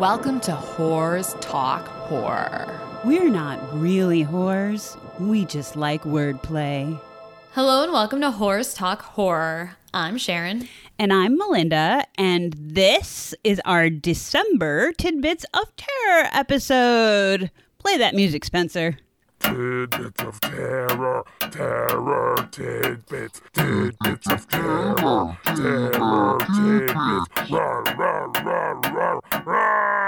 Welcome to Whores Talk Horror. We're not really whores. We just like wordplay. Hello and welcome to Whores Talk Horror. I'm Sharon. And I'm Melinda, and this is our December Tidbits of Terror episode. Play that music, Spencer. Tidbits of terror, terror, tidbits, tidbits of terror, terror, tidbits, rah, rah, rah, rah, rah.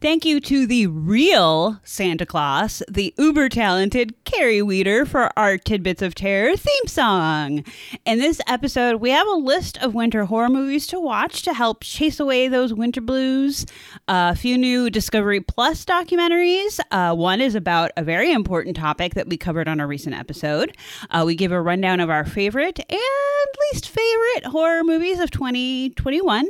Thank you to the real Santa Claus, the uber talented Carrie Weeder, for our Tidbits of Terror theme song. In this episode, we have a list of winter horror movies to watch to help chase away those winter blues. a few new Discovery Plus documentaries. Uh, one is about a very important topic that we covered on a recent episode. Uh, we give a rundown of our favorite and least favorite horror movies of 2021, and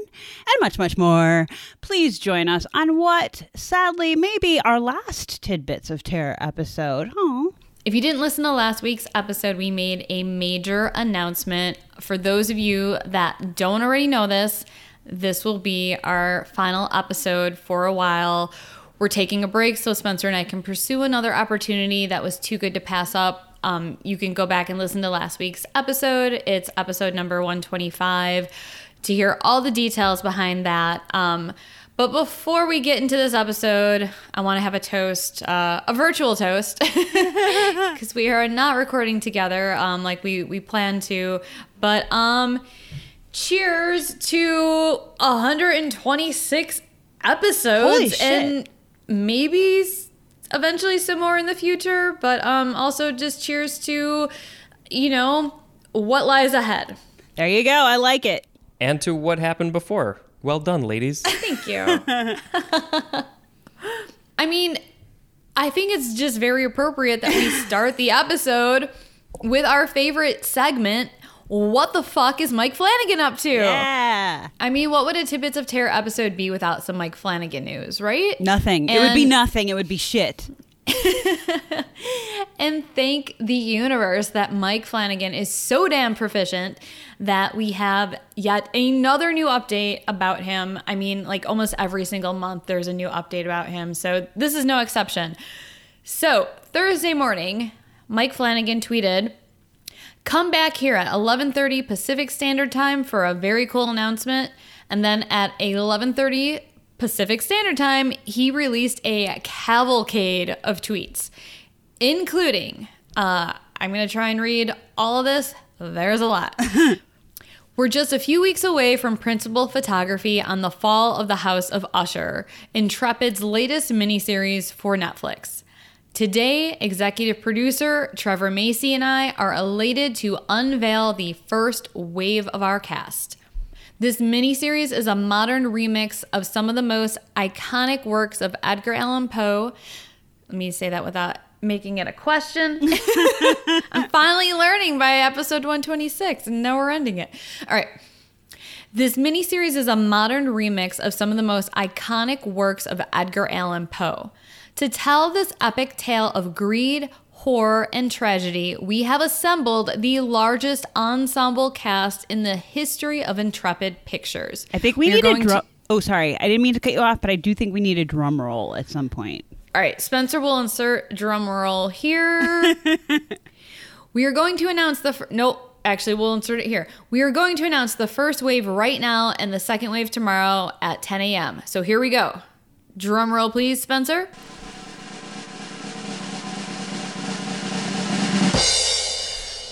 much, much more. Please join us on what, sadly, may be our last Tidbits of Terror episode. Oh. If you didn't listen to last week's episode, we made a major announcement. For those of you that don't already know this, this will be our final episode for a while. We're taking a break so Spencer and I can pursue another opportunity that was too good to pass up. Um, you can go back and listen to last week's episode. It's episode number 125 to hear all the details behind that. Um, but before we get into this episode, I want to have a toast, uh, a virtual toast, because we are not recording together um, like we we plan to. But um, cheers to 126 episodes Holy shit. and maybe eventually some more in the future. But um, also just cheers to, you know, what lies ahead. There you go. I like it. and to what happened before. Well done, ladies. Thank you. I mean, I think it's just very appropriate that we start the episode with our favorite segment. What the fuck is Mike Flanagan up to? Yeah. I mean, what would a Tidbits of Terror episode be without some Mike Flanagan news, right? Nothing. it would be And- nothing. It would be shit. And thank the universe that Mike Flanagan is so damn proficient that we have yet another new update about him. I mean, like almost every single month there's a new update about him. So this is no exception. So, Thursday morning, Mike Flanagan tweeted, "Come back here at 11:30 Pacific Standard Time for a very cool announcement." And then at 11:30 Pacific Standard Time, he released a cavalcade of tweets, including uh, I'm going to try and read all of this. There's a lot. We're just a few weeks away from principal photography on the fall of the House of Usher, Intrepid's latest miniseries for Netflix. Today, executive producer Trevor Macy and I are elated to unveil the first wave of our cast. This miniseries is a modern remix of some of the most iconic works of Edgar Allan Poe. Let me say that without making it a question. I'm finally learning by episode 126, and now we're ending it. All right. This miniseries is a modern remix of some of the most iconic works of Edgar Allan Poe. To tell this epic tale of greed, horror, and tragedy, we have assembled the largest ensemble cast in the history of Intrepid Pictures. I think we, are need a going to- drum. Oh, sorry. I didn't mean to cut you off, but I do think we need a drum roll at some point. All right, Spencer will insert drum roll here. we are going to announce the fir- nope. Actually, we'll insert it here. We are going to announce the first wave right now and the second wave tomorrow at 10 a.m. So here we go. Drum roll, please, Spencer.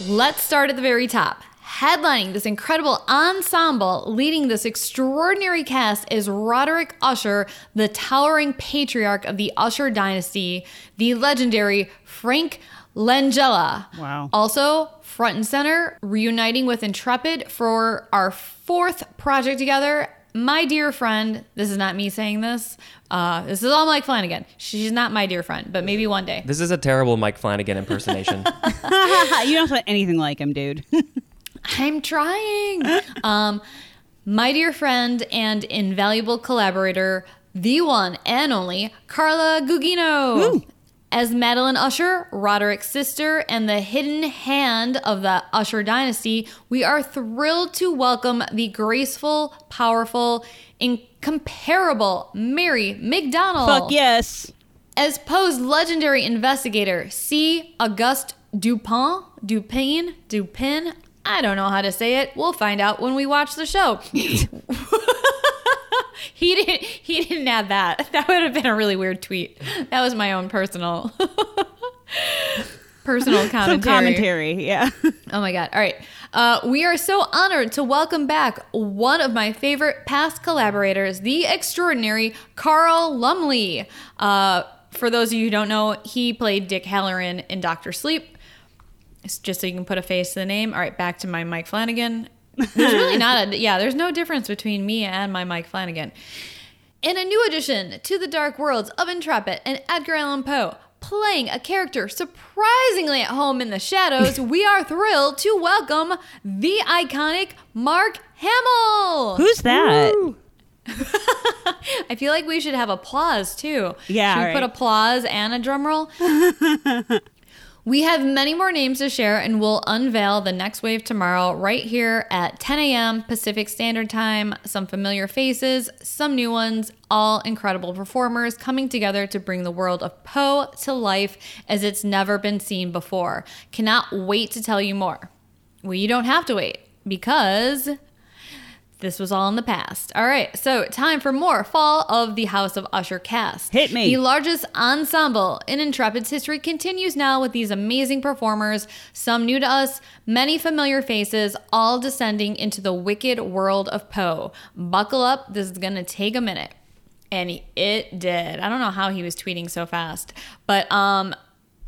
Let's start at the very top. Headlining this incredible ensemble, leading this extraordinary cast is Roderick Usher, the towering patriarch of the Usher dynasty, the legendary Frank Langella. Wow. Also, front and center, reuniting with Intrepid for our fourth project together. My dear friend, this is not me saying this. Uh, this is all Mike Flanagan. She's not my dear friend, but maybe one day. This is a terrible Mike Flanagan impersonation. you don't sound anything like him, dude. I'm trying. um, my dear friend and invaluable collaborator, the one and only Carla Gugino. As Madeline Usher, Roderick's sister, and the hidden hand of the Usher dynasty, we are thrilled to welcome the graceful, powerful, incomparable Mary McDonnell. Fuck yes. As Poe's legendary investigator, C. Auguste Dupin, Dupin, Dupin, I don't know how to say it. We'll find out when we watch the show. he didn't he didn't add that. That would have been a really weird tweet. That was my own personal personal Some commentary. commentary. Yeah. Oh my God. All right. Uh, we are so honored to welcome back one of my favorite past collaborators, the extraordinary Carl Lumbly. Uh, for those of you who don't know, he played Dick Hallorann in Doctor Sleep. It's just so you can put a face to the name. All right, back to my Mike Flanagan. There's really not a, yeah, there's no difference between me and my Mike Flanagan. In a new addition to the dark worlds of Intrepid and Edgar Allan Poe, playing a character surprisingly at home in the shadows, we are thrilled to welcome the iconic Mark Hamill. Who's that? I feel like we should have applause too. Yeah, Should we put applause and a drum roll? We have many more names to share and we'll unveil the next wave tomorrow right here at 10 a.m. Pacific Standard Time. Some familiar faces, some new ones, all incredible performers coming together to bring the world of Poe to life as it's never been seen before. Cannot wait to tell you more. Well, you don't have to wait because this was all in the past. All right, so time for more Fall of the House of Usher cast. Hit me. The largest ensemble in Intrepid's history continues now with these amazing performers, some new to us, many familiar faces, all descending into the wicked world of Poe. Buckle up, this is gonna take a minute. And it did. I don't know how he was tweeting so fast, but um,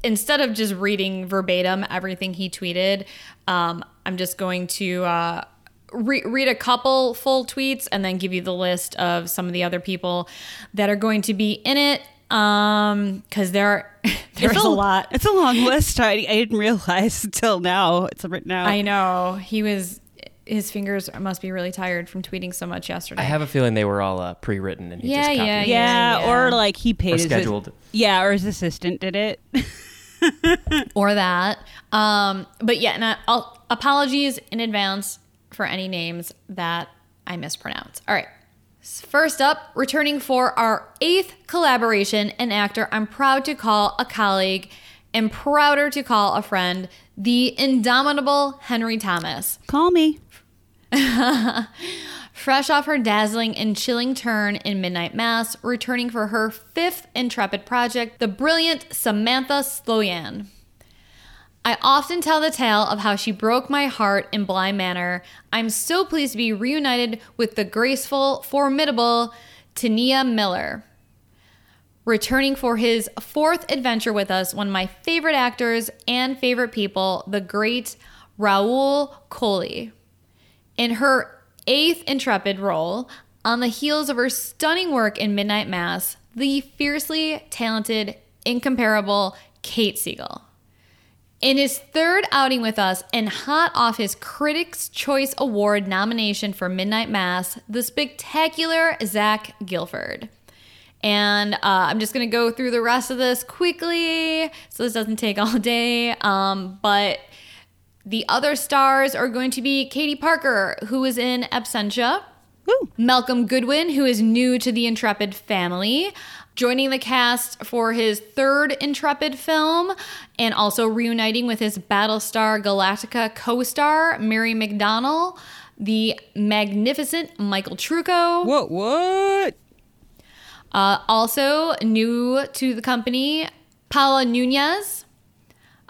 instead of just reading verbatim everything he tweeted, um, I'm just going to uh, re- read a couple full tweets and then give you the list of some of the other people that are going to be in it. Um, because there, there's It's a lot. It's a long list. I, I didn't realize until now. It's written out. I know he was. His fingers must be really tired from tweeting so much yesterday. I have a feeling they were all uh, pre-written and he Yeah, just copied yeah, yeah, Yeah, or like he paid Or his scheduled. Yeah, or his assistant did it. or that. Um, but yeah, and I- I'll, apologies in advance for any names that I mispronounce. All right. First up, returning for our eighth collaboration, an actor I'm proud to call a colleague and prouder to call a friend, the indomitable Henry Thomas. Call me. Fresh off her dazzling and chilling turn in Midnight Mass, returning for her fifth Intrepid project, the brilliant Samantha Sloyan. I often tell the tale of how she broke my heart in Bly Manor. I'm so pleased to be reunited with the graceful, formidable T'Nia Miller. Returning for his fourth adventure with us, one of my favorite actors and favorite people, the great Rahul Kohli. In her eighth Intrepid role, on the heels of her stunning work in Midnight Mass, the fiercely talented, incomparable Kate Siegel. In his third outing with us and hot off his Critics' Choice Award nomination for Midnight Mass, the spectacular Zach Gilford. And uh, I'm just going to go through the rest of this quickly so this doesn't take all day. Um, but the other stars are going to be Katie Parker, who is in Absentia. Woo. Malcolm Goodwin, who is new to the Intrepid family, joining the cast for his third Intrepid film, and also reuniting with his Battlestar Galactica co star, Mary McDonnell, the magnificent Michael Trucco. What? What? Uh, also new to the company, Paola Núñez,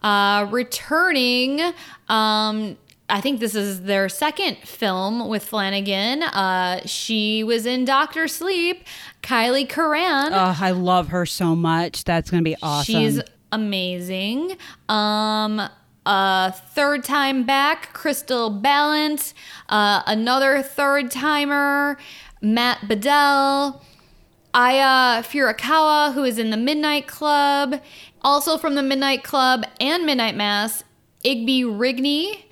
uh, returning. Um, I think this is their second film with Flanagan. Uh, she was in Doctor Sleep. Kyliegh Curran. Oh, I love her so much. That's gonna be awesome. She's amazing. Um, uh, third time back, Crystal Balint. Uh, another third timer, Matt Biedel. Aya Furukawa, who is in the Midnight Club. Also from the Midnight Club and Midnight Mass, Igby Rigney.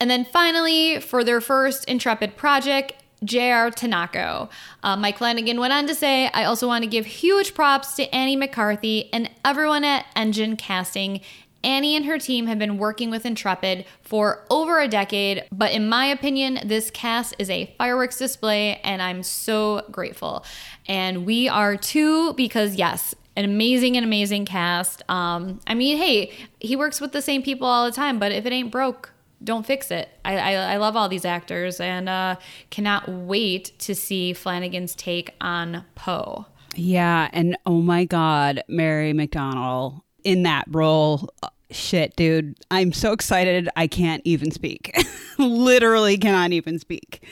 And then finally, for their first Intrepid project, J.R. Tanako. Uh, Mike Flanagan went on to say, I also want to give huge props to Annie McCarthy and everyone at Engine Casting. Annie and her team have been working with Intrepid for over a decade, but in my opinion, this cast is a fireworks display, and I'm so grateful. And we are too, because yes, an amazing and amazing cast. Um, I mean, hey, he works with the same people all the time, but if it ain't broke, don't fix it. I, I, I love all these actors and uh, cannot wait to see Flanagan's take on Poe. Yeah, and oh my God, Mary McDonnell in that role. Shit, dude. I'm so excited. I can't even speak. Literally cannot even speak.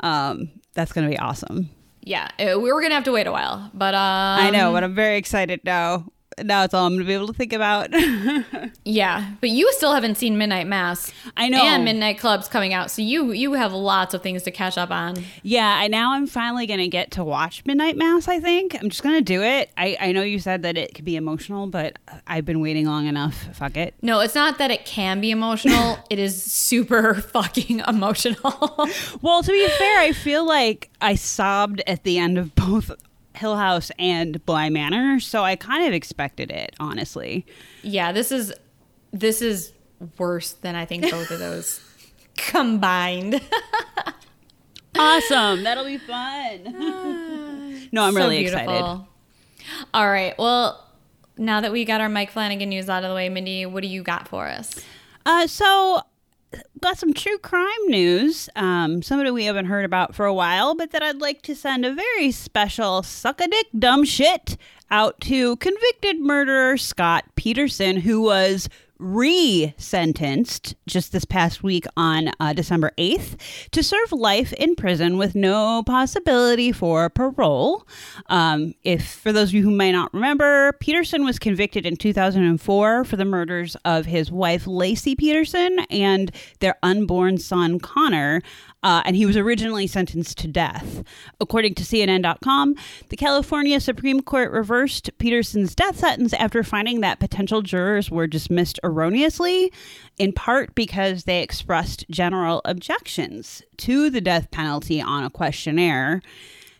Um, that's going to be awesome. Yeah, uh, we were gonna have to wait a while, but um, I know, but I'm very excited now. Now it's all I'm going to be able to think about. yeah, but you still haven't seen Midnight Mass. I know. and Midnight Club's coming out, so you you have lots of things to catch up on. yeah, I now I'm finally going to get to watch Midnight Mass, I think. I'm just going to do it. I, I know you said that it could be emotional, but I've been waiting long enough. Fuck it. No, it's not that it can be emotional. it is super fucking emotional. Well, to be fair, I feel like I sobbed at the end of both Hill House and Bly Manor, so I kind of expected it, honestly. yeah, this is this is worse than I think both of those combined. Awesome. That'll be fun. no, I'm So really beautiful. excited. All right. Well, now that we got our Mike Flanagan news out of the way, Mindy, what do you got for us? Uh, so, got some true crime news. Um, somebody we haven't heard about for a while, but that I'd like to send a very special suck a dick dumb shit out to convicted murderer Scott Peterson, who was re sentenced just this past week on uh, December 8th to serve life in prison with no possibility for parole. Um, if, for those of you who may not remember, Peterson was convicted in 2004 for the murders of his wife Laci Peterson and their unborn son Connor. Uh, and he was originally sentenced to death. According to CNN.com, the California Supreme Court reversed Peterson's death sentence after finding that potential jurors were dismissed erroneously, in part because they expressed general objections to the death penalty on a questionnaire.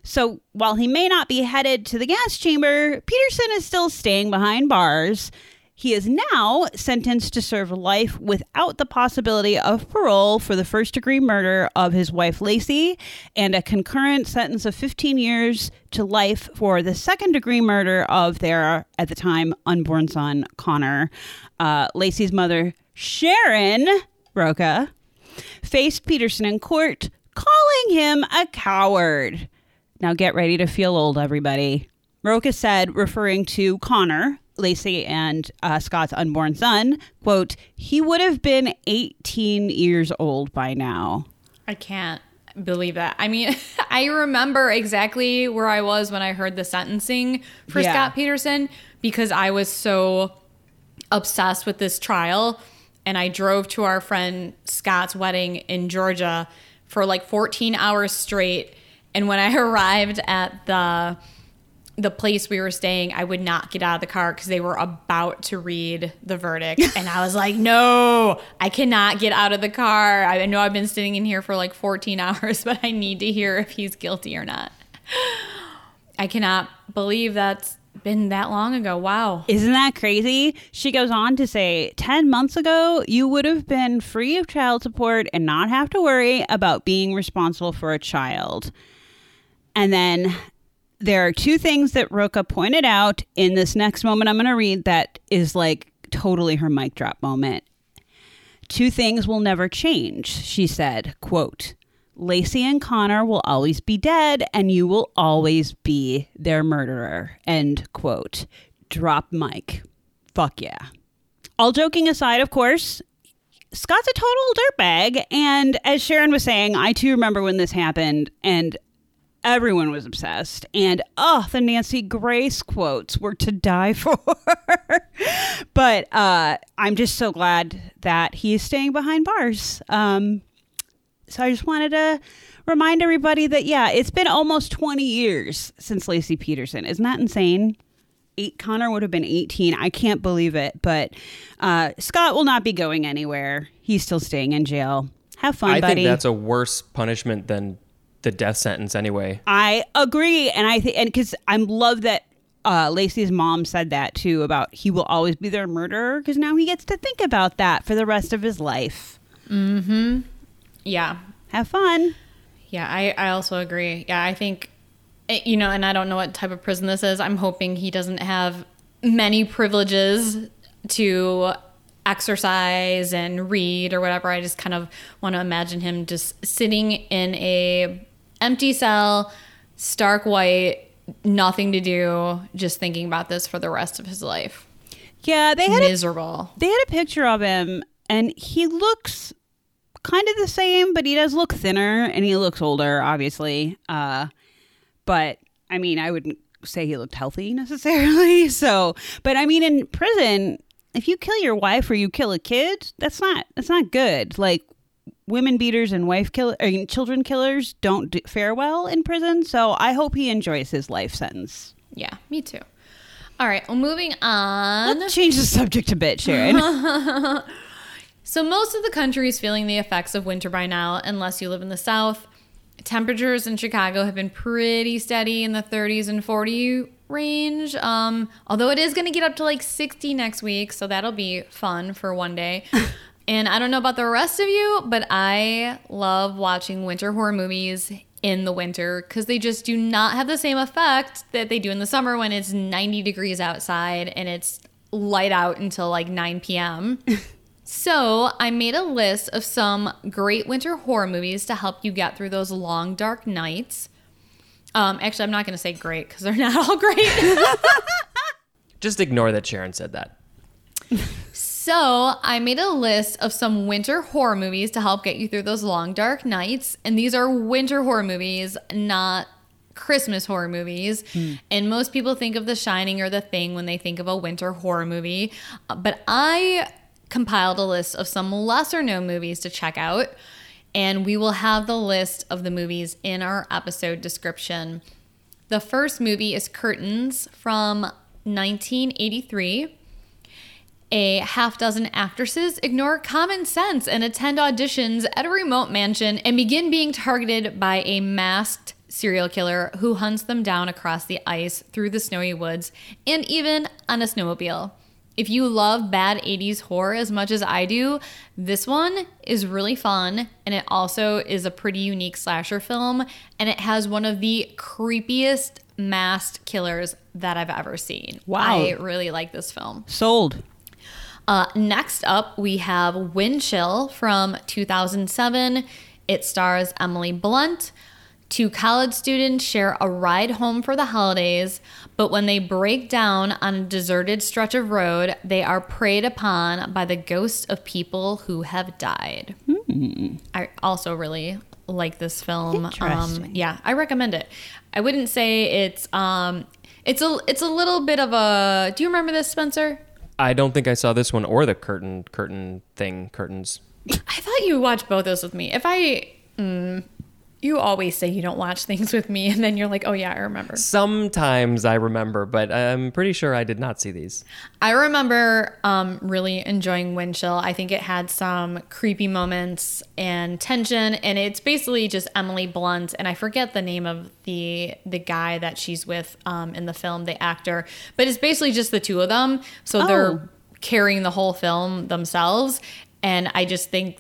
So while he may not be headed to the gas chamber, Peterson is still staying behind bars. He is now sentenced to serve life without the possibility of parole for the first degree murder of his wife Laci and a concurrent sentence of 15 years to life for the second degree murder of their, at the time, unborn son, Connor. Uh, Laci's mother, Sharon Rocha, faced Peterson in court, calling him a coward. Now get ready to feel old, everybody. Rocha said, referring to Connor, Laci and uh, Scott's unborn son, quote, he would have been 18 years old by now. I can't believe that. I mean, I remember exactly where I was when I heard the sentencing for Yeah. Scott Peterson because I was so obsessed with this trial. And I drove to our friend Scott's wedding in Georgia for like 14 hours straight. And when I arrived at the the place we were staying, I would not get out of the car because they were about to read the verdict. And I was like, no, I cannot get out of the car. I know I've been sitting in here for like 14 hours, but I need to hear if he's guilty or not. I cannot believe that's been that long ago. Wow. Isn't that crazy? She goes on to say 10 months ago, you would have been free of child support and not have to worry about being responsible for a child. And then there are two things that Rocha pointed out in this next moment I'm going to read that is like totally her mic drop moment. Two things will never change, she said, quote, Laci and Connor will always be dead and you will always be their murderer. End quote. Drop mic. Fuck yeah. All joking aside, of course, Scott's a total dirtbag. And as Sharon was saying, I too remember when this happened and everyone was obsessed. And oh, the Nancy Grace quotes were to die for. but uh, I'm just so glad that he is staying behind bars. Um, so I just wanted to remind everybody that, yeah, it's been almost 20 years since Laci Peterson. Isn't that insane? Eight, Connor would have been 18. I can't believe it. But uh, Scott will not be going anywhere. He's still staying in jail. Have fun, I buddy. think that's a worse punishment than the death sentence anyway. I agree, and I think, and because I love that uh, Laci's mom said that too about he will always be their murderer because now he gets to think about that for the rest of his life. Mm-hmm. Yeah. Have fun. Yeah, I, I also agree. Yeah, I think, eh, you know, and I don't know what type of prison this is. I'm hoping he doesn't have many privileges to exercise and read or whatever. I just kind of want to imagine him just sitting in a empty cell, stark white, nothing to do, just thinking about this for the rest of his life. Yeah, they had a, Miserable. they had a picture of him, and he looks kind of the same, but he does look thinner, and he looks older, obviously. Uh, but I mean, I wouldn't say he looked healthy necessarily. So, but I mean, in prison, if you kill your wife or you kill a kid, that's not that's not good. Like women beaters and wife kill I mean, children killers don't do, fare well in prison. So I hope he enjoys his life sentence. Yeah, me too. All right, well, moving on. Let's change the subject a bit, Sharon. So, most of the country is feeling the effects of winter by now, unless you live in the South. Temperatures in Chicago have been pretty steady in the 30s and 40 range. Um, although it is going to get up to like 60 next week, so that'll be fun for one day. and I don't know about the rest of you, but I love watching winter horror movies in the winter because they just do not have the same effect that they do in the summer when it's 90 degrees outside and it's light out until like 9 p.m. So, I made a list of some great winter horror movies to help you get through those long, dark nights. Um, actually, I'm not going to say great because they're not all great. Just ignore that Sharon said that. So, I made a list of some winter horror movies to help get you through those long, dark nights. And these are winter horror movies, not Christmas horror movies. And most people think of The Shining or The Thing when they think of a winter horror movie. Uh, But I compiled a list of some lesser known movies to check out. And we will have the list of the movies in our episode description. The first movie is Curtains from 1983 a half dozen actresses ignore common sense and attend auditions at a remote mansion and begin being targeted by a masked serial killer who hunts them down across the ice through the snowy woods and even on a snowmobile. If you love bad 80s horror as much as I do, this one is really fun and it also is a pretty unique slasher film and it has one of the creepiest masked killers that I've ever seen. Wow. I really like this film. Sold. Uh, next up, we have Wind Chill from 2007. It stars Emily Blunt. Two college students share a ride home for the holidays, but when they break down on a deserted stretch of road, they are preyed upon by the ghosts of people who have died. I also really like this film. Um, yeah, I recommend it. I wouldn't say it's um, it's a it's a little bit of a. Do you remember this, Spencer? I don't think I saw this one or the curtain curtain thing curtains. I thought you watched both those with me. If I, mm, you always say you don't watch things with me, and then you're like, oh yeah, I remember. Sometimes I remember, but I'm pretty sure I did not see these. I remember um, really enjoying Wind Chill. I think it had some creepy moments and tension, and it's basically just Emily Blunt, and I forget the name of the the guy that she's with um, in the film, the actor, but it's basically just the two of them. So Oh. they're carrying the whole film themselves, and I just think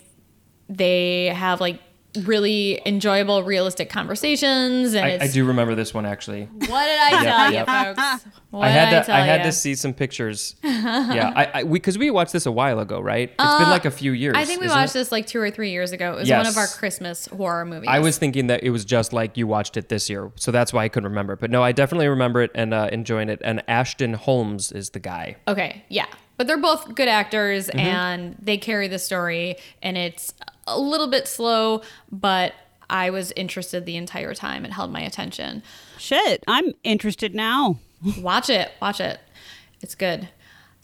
they have like really enjoyable, realistic conversations. And I, it's, I do remember this one actually. What did I tell yep. you, folks? What I had did to tell I had ya? to see some pictures. yeah, I, I we because we watched this a while ago, right? It's been like a few years. Uh, I think we watched it? this like two or three years ago. It was one of our Christmas horror movies. I was thinking that it was just like you watched it this year, so that's why I couldn't remember. But no, I definitely remember it and uh, enjoying it. And Ashton Holmes is the guy. okay, yeah, but they're both good actors Mm-hmm. and they carry the story. And it's a little bit slow, but I was interested the entire time. It held my attention. Shit, I'm interested now. Watch it, watch it. It's good.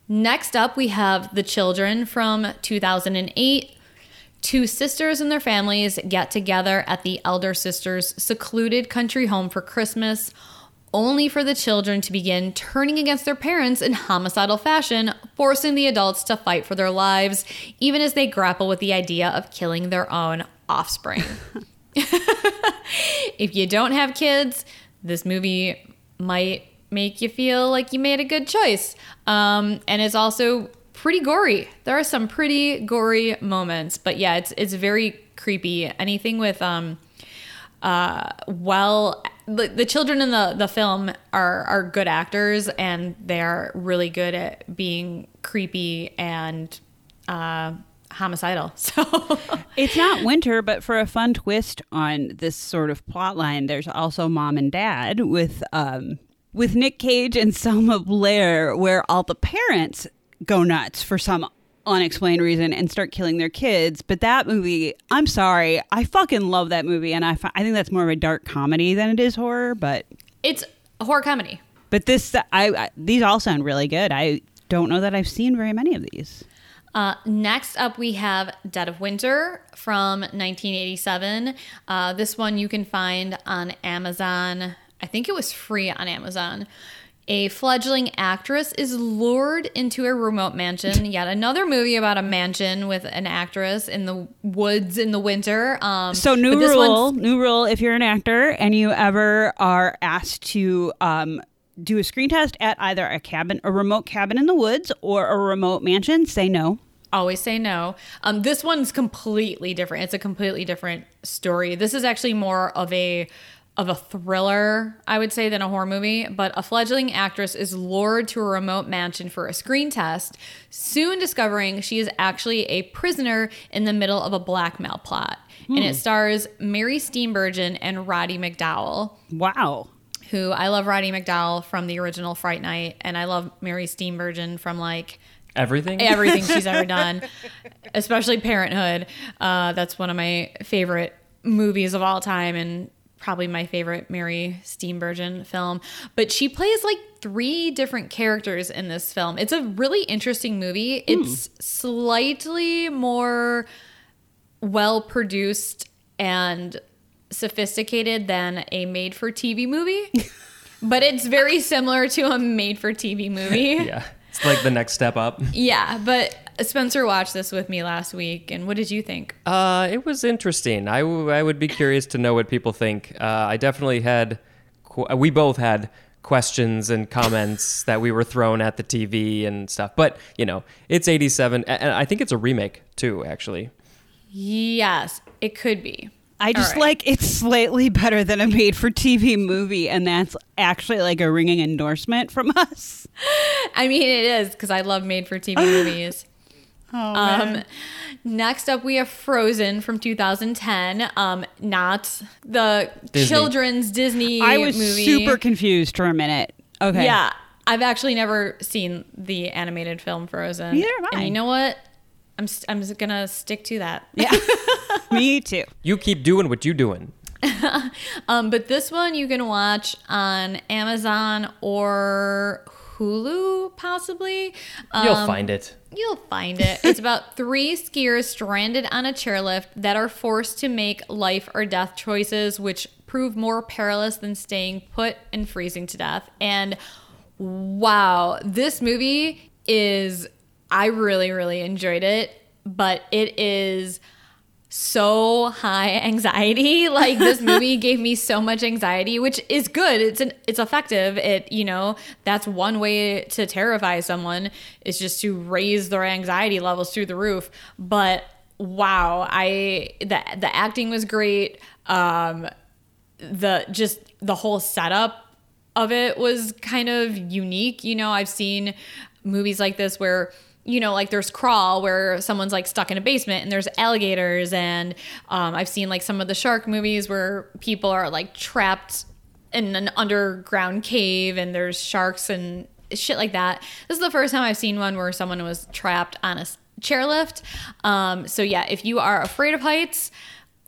Next up, we have The Children from 2008. Two sisters and their families get together at the elder sister's secluded country home for Christmas, only for the children to begin turning against their parents in homicidal fashion, forcing the adults to fight for their lives, even as they grapple with the idea of killing their own offspring. if you don't have kids, this movie might make you feel like you made a good choice. Um, and it's also pretty gory. There are some pretty gory moments, but yeah, it's it's very creepy. Anything with um, uh, well, the, the children in the the film are are good actors, and they are really good at being creepy and uh, homicidal. So It's not winter, but for a fun twist on this sort of plot line, there's also mom and dad with um with Nick Cage and Selma Blair, where all the parents go nuts for some unexplained reason and start killing their kids. But that movie, I'm sorry, I fucking love that movie, and I I think that's more of a dark comedy than it is horror. But it's a horror comedy. but this I, I these all sound really good. I don't know that I've seen very many of these. Uh, next up, we have Dead of Winter from 1987. Uh, this one you can find on Amazon. I think it was free on Amazon. A fledgling actress is lured into a remote mansion. Yet another movie about a mansion with an actress in the woods in the winter. Um, So new but this one's- rule, new rule. If you're an actor and you ever are asked to um, do a screen test at either a cabin, a remote cabin in the woods, or a remote mansion, say no. always say no. Um, this one's completely different. It's a completely different story. This is actually more of a of a thriller, I would say, than a horror movie. But a fledgling actress is lured to a remote mansion for a screen test, soon discovering she is actually a prisoner in the middle of a blackmail plot. And it stars Mary Steenburgen and Roddy McDowall Wow. who I love Roddy McDowall from the original Fright Night, and I love Mary Steenburgen from like Everything? everything she's ever done, especially Parenthood. Uh, that's one of my favorite movies of all time, and probably my favorite Mary Steenburgen film. But she plays like three different characters in this film. It's a really interesting movie. Hmm. It's slightly more well produced and sophisticated than a made for TV movie. but it's very similar to a made for TV movie. yeah. It's like the next step up. Yeah, but Spencer watched this with me last week, and what did you think? Uh, it was interesting. I, w- I would be curious to know what people think. Uh, I definitely had, qu- we both had questions and comments that we were thrown at the TV and stuff. But, you know, it's 87. And I think it's a remake, too, actually. Yes, it could be. I just All right. like it's slightly better than a made for TV movie, and that's actually like a ringing endorsement from us. I mean, it is because I love made for TV movies. Oh, Um, next up, we have Frozen from 2010. Um, not the Disney. children's Disney I was movie. super confused for a minute. Okay. Yeah, I've actually never seen the animated film Frozen. Neither have I. And you know what? I'm st- I'm just gonna stick to that. Yeah. Me too. You keep doing what you're doing. Um, but this one you can watch on Amazon or Hulu, possibly. Um, You'll find it. You'll find it. It's about three skiers stranded on a chairlift that are forced to make life or death choices, which prove more perilous than staying put and freezing to death. And wow, this movie is, I really, really enjoyed it, but it is so high anxiety. Like this movie gave me so much anxiety, which is good. It's an, it's effective. It you know that's one way to terrify someone is just to raise their anxiety levels through the roof. But wow, I the the acting was great. Um, the just the whole setup of it was kind of unique. You know, I've seen movies like this where you know, like there's Crawl where someone's like stuck in a basement and there's alligators, and um, I've seen like some of the shark movies where people are like trapped in an underground cave and there's sharks and shit like that. This is the first time I've seen one where someone was trapped on a chairlift. Um, so yeah, if you are afraid of heights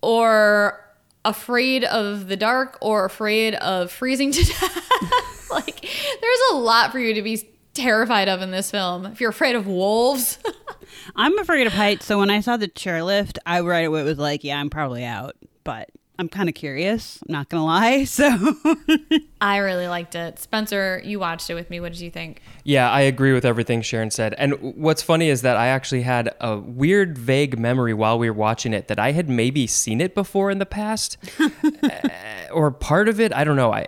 or afraid of the dark or afraid of freezing to death, like there's a lot for you to be terrified of in this film. If you're afraid of wolves, I'm afraid of heights, so when I saw the chairlift, I right away was like, "Yeah, I'm probably out." But I'm kind of curious. I'm not gonna lie. So I really liked it. Spencer, you watched it with me. What did you think? Yeah, I agree with everything Sharon said. And what's funny is that I actually had a weird, vague memory while we were watching it that I had maybe seen it before in the past, Uh, or part of it. I don't know. I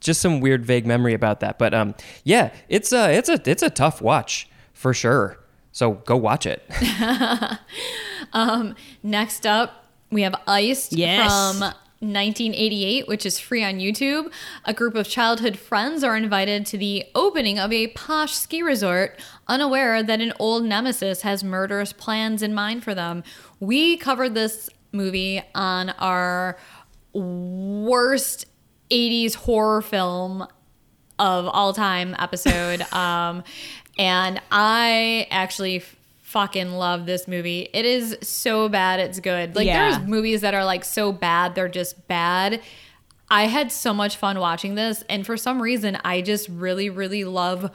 just some weird, vague memory about that. But um, yeah, it's a it's a it's a tough watch for sure. So go watch it. Next up, we have Iced Yes. from 1988, which is free on YouTube. A group of childhood friends are invited to the opening of a posh ski resort, unaware that an old nemesis has murderous plans in mind for them. We covered this movie on our worst 80s horror film of all time episode. um, and I actually fucking love this movie. It is so bad, it's good. Like, Yeah. there's movies that are like so bad, they're just bad. I had so much fun watching this. And for some reason, I just really, really love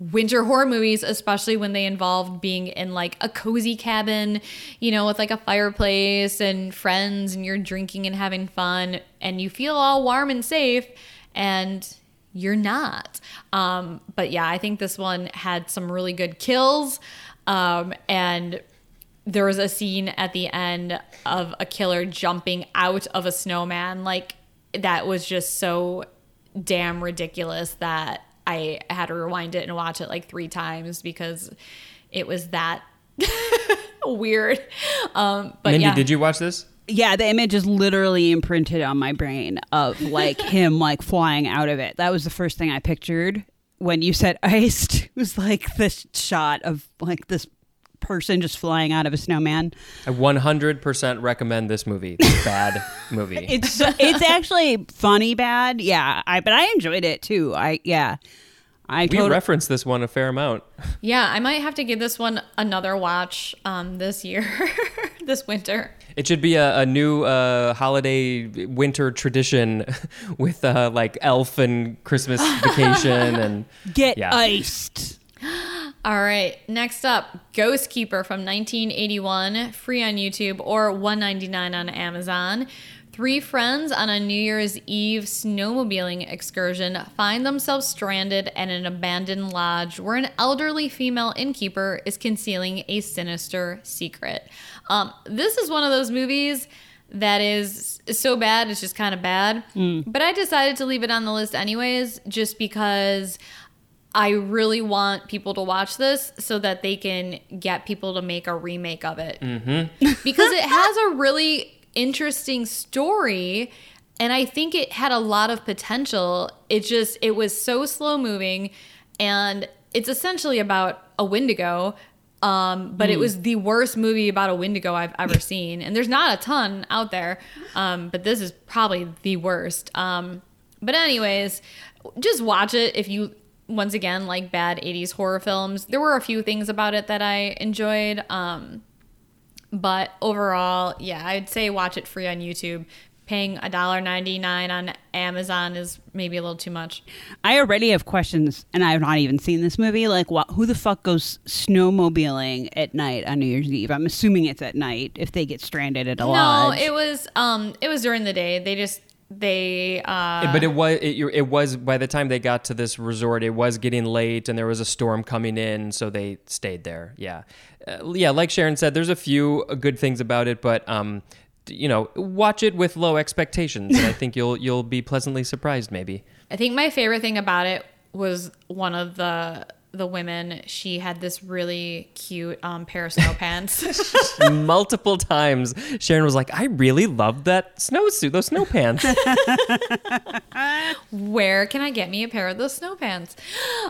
winter horror movies, especially when they involve being in like a cozy cabin, you know, with like a fireplace and friends and you're drinking and having fun and you feel all warm and safe and you're not. Um, but yeah, I think this one had some really good kills. Um, and there was a scene at the end of a killer jumping out of a snowman. Like that was just so damn ridiculous that I had to rewind it and watch it like three times because it was that weird. Um, but Mindy, yeah. did you watch this? yeah, the image is literally imprinted on my brain of like him like flying out of it. That was the first thing I pictured when you said iced. It was like this shot of like this person just flying out of a snowman. I 100% recommend this movie. It's a bad movie. It's it's actually funny bad. Yeah, I but I enjoyed it too. I yeah. I we totally referenced this one a fair amount. yeah, I might have to give this one another watch um, this year, this winter. It should be a, a new uh, holiday winter tradition with uh, like elf and Christmas vacation and get Yeah. iced. All right, next up, Ghostkeeper from 1981, free on YouTube or 1.99 on Amazon. Three friends on a New Year's Eve snowmobiling excursion find themselves stranded at an abandoned lodge where an elderly female innkeeper is concealing a sinister secret. Um, this is one of those movies that is so bad it's just kind of bad. But I decided to leave it on the list anyways, just because I really want people to watch this so that they can get people to make a remake of it. because it has a really interesting story and I think it had a lot of potential. It just it was so slow moving and it's essentially about a Wendigo. Um, but it was the worst movie about a Wendigo I've ever seen. And there's not a ton out there. Um, but this is probably the worst. Um, but anyways, just watch it if you once again like bad 80s horror films. There were a few things about it that I enjoyed. Um, but overall, yeah, I'd say watch it free on YouTube. Paying $1.99 on Amazon is maybe a little too much. I already have questions, and I have not even seen this movie. Like, what? Who the fuck goes snowmobiling at night on New Year's Eve? I'm assuming it's at night if they get stranded at a No, lodge. it was um it was during the day. They just they uh but it was it, it was by the time they got to this resort, it was getting late and there was a storm coming in, so they stayed there. Yeah, uh, yeah. Like Sharon said, there's a few good things about it, but um, you know, watch it with low expectations, and I think you'll you'll be pleasantly surprised. Maybe. I think my favorite thing about it was one of the the women. She had this really cute um, pair of snow pants. Multiple times, Sharon was like, "I really loved that snowsuit, those snow pants." Where can I get me a pair of those snow pants?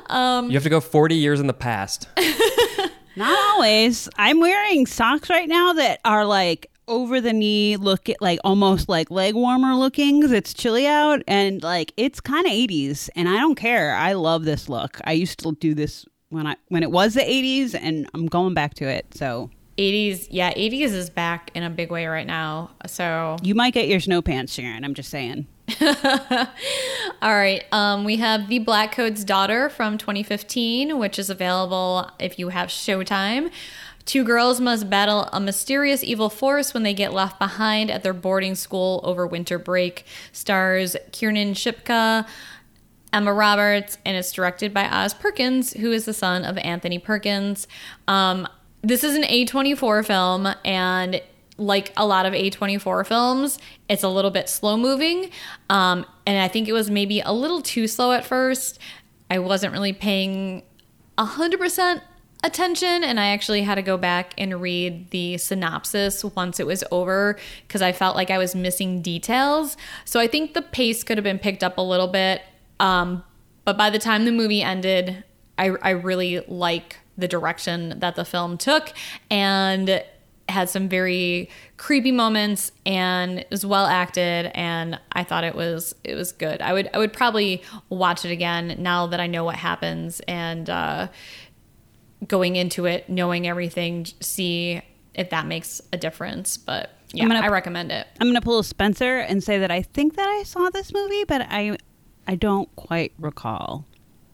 Um, you have to go 40 years in the past. Not always. I'm wearing socks right now that are like over the knee, look at like almost like leg warmer looking because it's chilly out, and like it's kind of 80s, and I don't care. I love this look. I used to do this when I when it was the 80s, and I'm going back to it. So 80s, yeah, 80s is back in a big way right now. So you might get your snow pants, Sharon. I'm just saying. All right. Um, we have The Black Code's Daughter from 2015, which is available if you have Showtime. Two girls must battle a mysterious evil force when they get left behind at their boarding school over winter break. Stars Kiernan Shipka, Emma Roberts, and it's directed by Oz Perkins, who is the son of Anthony Perkins. Um, this is an A24 film, and like a lot of A24 films, it's a little bit slow moving. Um, and I think it was maybe a little too slow at first. I wasn't really paying 100% attention, and I actually had to go back and read the synopsis once it was over because I felt like I was missing details. So I think the pace could have been picked up a little bit. Um, but by the time the movie ended, I, I really like the direction that the film took and had some very creepy moments and it was well acted and I thought it was it was good. I would I would probably watch it again now that I know what happens and uh, going into it knowing everything see if that makes a difference. But yeah, gonna- I recommend it. I'm going to pull a Spencer and say that I think that I saw this movie, but I I don't quite recall.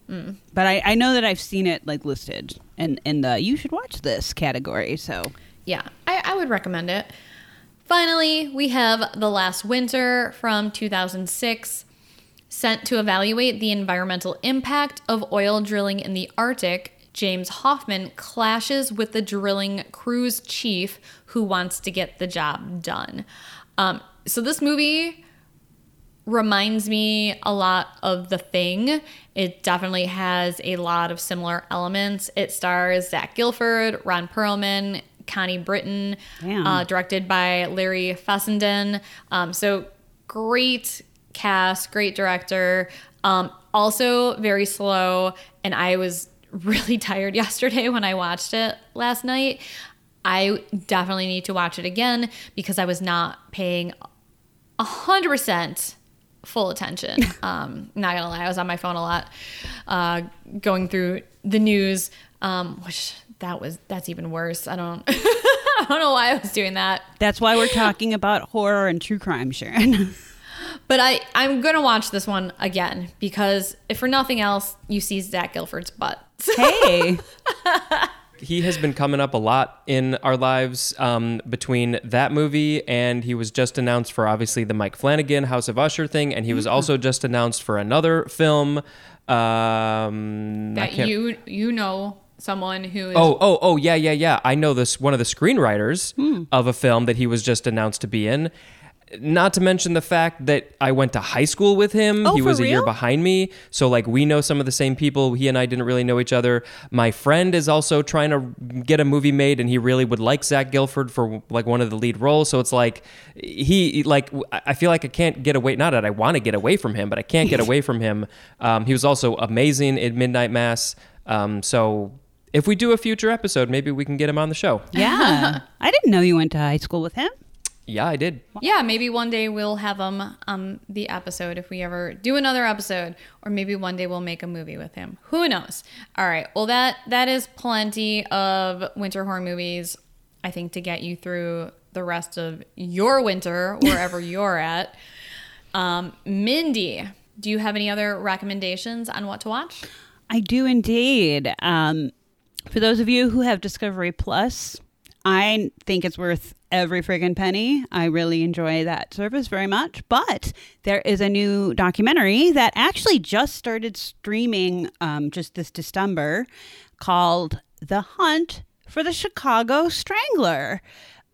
Mm. But I, I know that I've seen it like listed in in the you should watch this category. So Yeah, I, I would recommend it. Finally, we have The Last Winter from 2006. Sent to evaluate the environmental impact of oil drilling in the Arctic, James Hoffman clashes with the drilling crew's chief who wants to get the job done. Um, so, this movie reminds me a lot of The Thing. It definitely has a lot of similar elements. It stars Zach Gilford, Ron Perlman, Connie Britton, uh, directed by Larry Fessenden. Um, so great cast, great director. Um, also very slow, and I was really tired yesterday when I watched it last night. I definitely need to watch it again because I was not paying a hundred percent full attention. Um, not gonna lie, I was on my phone a lot, uh, going through the news, um, which that was that's even worse. I don't I don't know why I was doing that, that's why we're talking about horror and true crime, Sharon. but I I'm gonna watch this one again because if for nothing else, you see Zach Gilford's butt. hey, he has been coming up a lot in our lives um, between that movie and he was just announced for obviously the Mike Flanagan House of Usher thing, and he was also just announced for another film. Um, that you you know someone who is Oh, oh, oh, yeah, yeah, yeah. I know this one of the screenwriters Hmm. of a film that he was just announced to be in. Not to mention the fact that I went to high school with him. Oh, he for was a year behind me. So, like, we know some of the same people. He and I didn't really know each other. My friend is also trying to get a movie made, and he really would like Zach Gilford for, like, one of the lead roles. So, it's like, he, like, I feel like I can't get away. Not that I want to get away from him, but I can't get away from him. Um, he was also amazing in Midnight Mass. Um, so, if we do a future episode, maybe we can get him on the show. yeah, I didn't know you went to high school with him. Yeah, I did. Yeah, maybe one day we'll have him on the episode if we ever do another episode, or maybe one day we'll make a movie with him. Who knows? All right. Well, that that is plenty of winter horror movies. I think to get you through the rest of your winter wherever you're at. Um, Mindy, do you have any other recommendations on what to watch? I do indeed. Um, for those of you who have Discovery Plus, I think it's worth every friggin' penny. I really enjoy that service very much. But there is a new documentary that actually just started streaming um, just this December called The Hunt for the Chicago Strangler.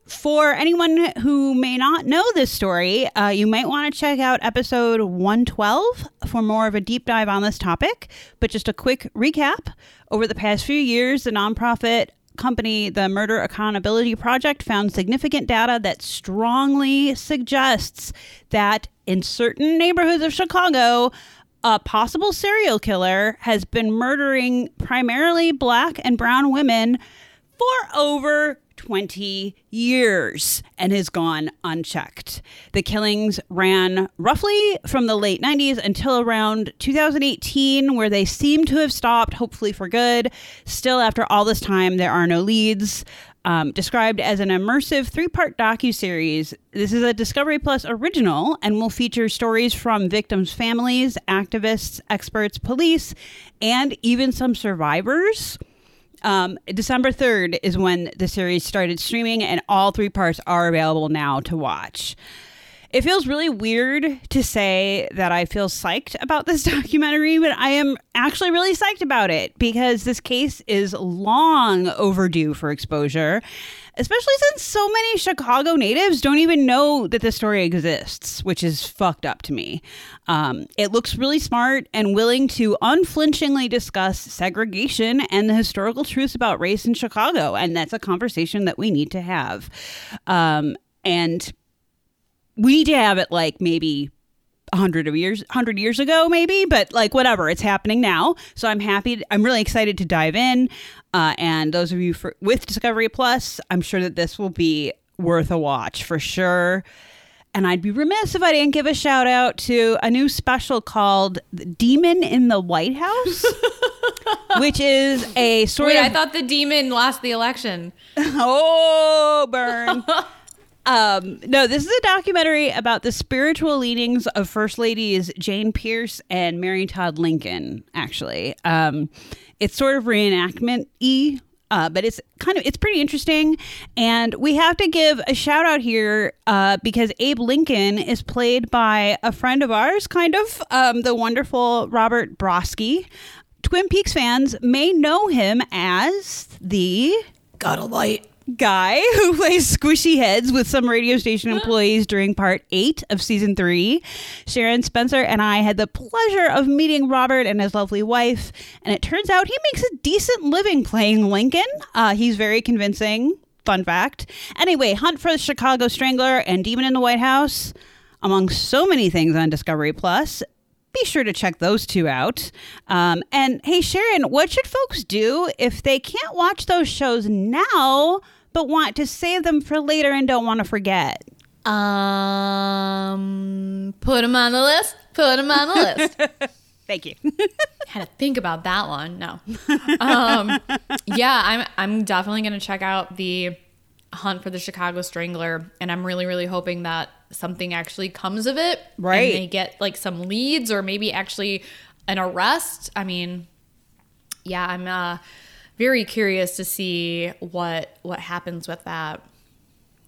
For anyone who may not know this story, uh, you might want to check out episode 112 for more of a deep dive on this topic. But just a quick recap over the past few years, the nonprofit company, the Murder Accountability Project, found significant data that strongly suggests that in certain neighborhoods of Chicago, a possible serial killer has been murdering primarily black and brown women for over 20 years and has gone unchecked. The killings ran roughly from the late 90s until around 2018, where they seem to have stopped, hopefully for good. Still, after all this time, there are no leads. Um, described as an immersive three-part docu-series, this is a Discovery Plus original and will feature stories from victims' families, activists, experts, police, and even some survivors. Um, December 3rd is when the series started streaming, and all three parts are available now to watch. It feels really weird to say that I feel psyched about this documentary, but I am actually really psyched about it because this case is long overdue for exposure, especially since so many Chicago natives don't even know that this story exists, which is fucked up to me. Um, it looks really smart and willing to unflinchingly discuss segregation and the historical truths about race in Chicago, and that's a conversation that we need to have. Um, and we need to have it like maybe a hundred of years, hundred years ago, maybe, but like whatever, it's happening now. So I'm happy. I'm really excited to dive in. Uh, and those of you for, with Discovery Plus, I'm sure that this will be worth a watch for sure. And I'd be remiss if I didn't give a shout out to a new special called The Demon in the White House, which is a sort Wait, of I thought the demon lost the election. oh, burn. um, no, this is a documentary about the spiritual leanings of First Ladies Jane Pierce and Mary Todd Lincoln, actually. Um, it's sort of reenactment y. Uh, but it's kind of it's pretty interesting and we have to give a shout out here uh, because abe lincoln is played by a friend of ours kind of um, the wonderful robert broski twin peaks fans may know him as the light. Guy who plays squishy heads with some radio station employees during part eight of season three. Sharon Spencer and I had the pleasure of meeting Robert and his lovely wife, and it turns out he makes a decent living playing Lincoln. Uh, he's very convincing. Fun fact. Anyway, Hunt for the Chicago Strangler and Demon in the White House, among so many things on Discovery Plus. Be sure to check those two out. Um, and hey, Sharon, what should folks do if they can't watch those shows now, but want to save them for later and don't want to forget? Um, put them on the list. Put them on the list. Thank you. Had to think about that one. No. Um, yeah, I'm I'm definitely gonna check out the hunt for the Chicago Strangler, and I'm really really hoping that something actually comes of it. Right. And they get like some leads or maybe actually an arrest. I mean, yeah, I'm uh, very curious to see what what happens with that.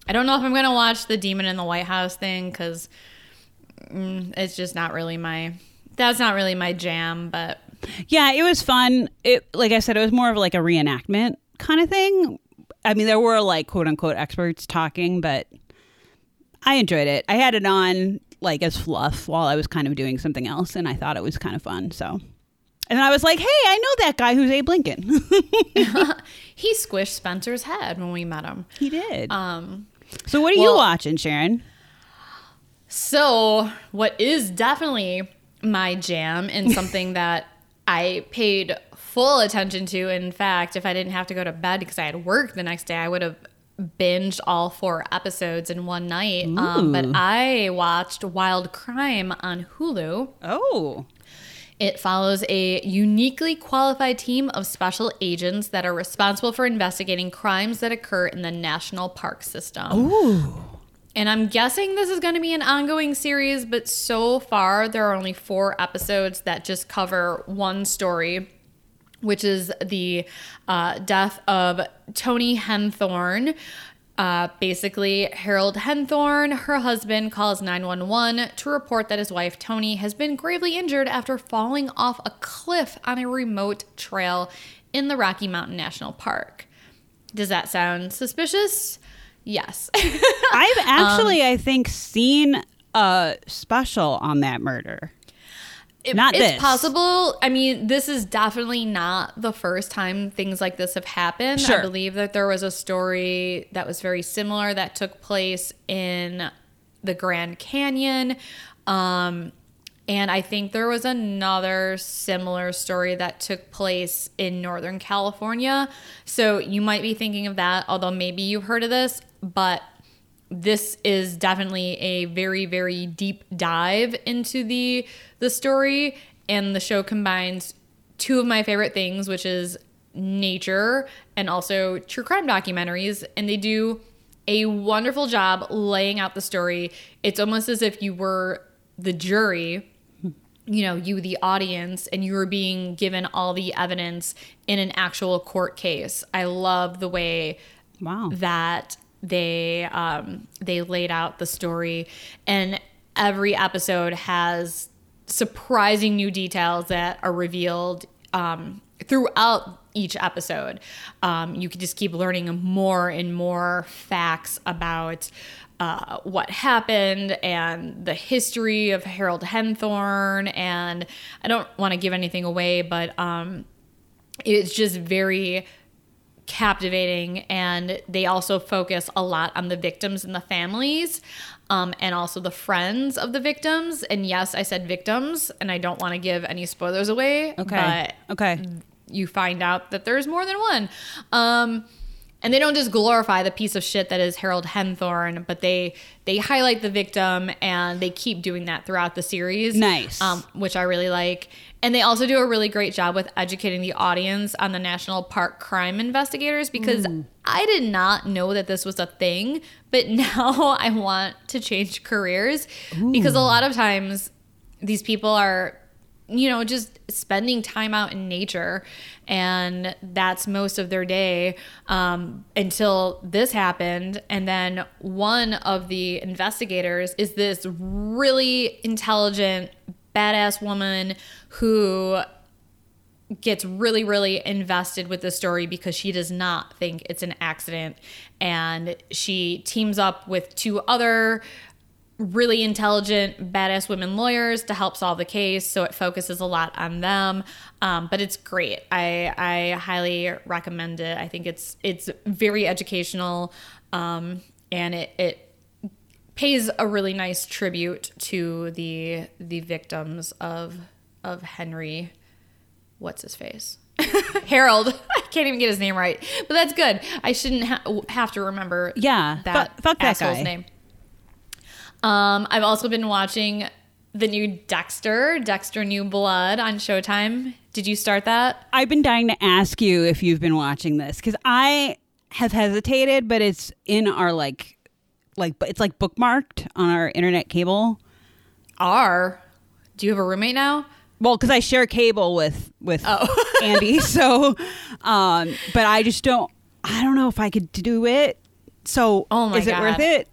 I don't know if I'm gonna watch the Demon in the White House thing because mm, it's just not really my. That's not really my jam, but yeah, it was fun. It like I said, it was more of like a reenactment kind of thing. I mean, there were like quote unquote experts talking, but I enjoyed it. I had it on like as fluff while I was kind of doing something else, and I thought it was kind of fun. So, and I was like, "Hey, I know that guy who's Abe Lincoln." he squished Spencer's head when we met him. he did. Um, so, what are you watching, Sharon? so what is definitely my jam and something that I paid full attention to. In fact, if I didn't have to go to bed because I had work the next day, I would have binged all four episodes in one night. Um, but I watched Wild Crime on Hulu. Oh, It follows a uniquely qualified team of special agents that are responsible for investigating crimes that occur in the national park system. Ooh. And I'm guessing this is going to be an ongoing series, but so far there are only four episodes that just cover one story, which is the uh, death of Toni Henthorn. Uh, basically, Harold Henthorn, her husband, calls 911 to report that his wife Toni has been gravely injured after falling off a cliff on a remote trail in the Rocky Mountain National Park. Does that sound suspicious? Yes. I've actually, I think, seen a special on that murder. It- Not it's this. possible. I mean, this is definitely not the first time things like this have happened. Sure. I believe that there was a story that was very similar that took place in the Grand Canyon. Um, and I think there was another similar story that took place in Northern California. So you might be thinking of that, although maybe you've heard of this, but this is definitely a very very deep dive into the the story and the show combines two of my favorite things which is nature and also true crime documentaries and they do a wonderful job laying out the story it's almost as if you were the jury you know, you, the audience, and you were being given all the evidence in an actual court case. I love the way Wow. that they um, they laid out the story, and every episode has surprising new details that are revealed um, throughout each episode. Um, you can just keep learning more and more facts about. Uh, what happened and the history of Harold Henthorn, and I don't want to give anything away, but um, it's just very captivating and they also focus a lot on the victims and the families um, and also the friends of the victims and yes i said victims and i don't want to give any spoilers away Okay. but okay. you find out that there's more than one um, and they don't just glorify the piece of shit that is Harold Henthorn, but they they highlight the victim and they keep doing that throughout the series. Nice. um, which I really like. And they also do a really great job with educating the audience on the National Park crime investigators because I did not know that this was a thing, but now I want to change careers because a lot of times these people are you know just spending time out in nature and that's most of their day um, until this happened. And then one of the investigators is this really intelligent badass woman who gets really really invested with the story because she does not think it's an accident. And she teams up with two other really intelligent badass women lawyers to help solve the case so it focuses a lot on them. Um, but it's great. I i highly recommend it. I think it's it's very educational um, and it it pays a really nice tribute to the the victims of of henry what's his face? Harold. I can't even get his name right but that's good. I shouldn't ha- have to remember Yeah, that fuck- fuck that asshole's name um, I've also been watching the new Dexter, Dexter New Blood on Showtime. Did you start that? I've been dying to ask you if you've been watching this because I have hesitated, but it's in our like, like it's like bookmarked on our internet cable. R. Do you have a roommate now? Well, because I share cable with with Oh. Andy, so um, but I just don't. I don't know if I could do it. So, Oh my is it God. worth it?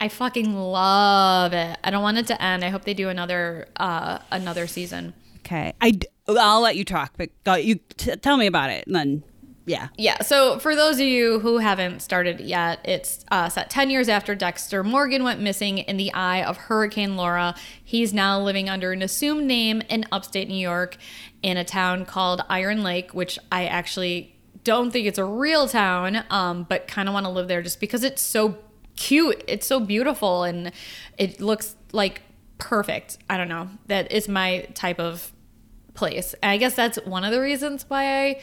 I fucking love it. I don't want it to end. I hope they do another uh, another season. Okay, I I'll let you talk, but you t- tell me about it, and then yeah, Yeah. So for those of you who haven't started it yet, it's uh, set 10 years after Dexter Morgan went missing in the eye of Hurricane Laura. He's now living under an assumed name in upstate New York in a town called Iron Lake, which I actually don't think it's a real town, um, but kind of want to live there just because it's so cute. It's so beautiful and it looks like perfect. I don't know. That is my type of place. And I guess that's one of the reasons why I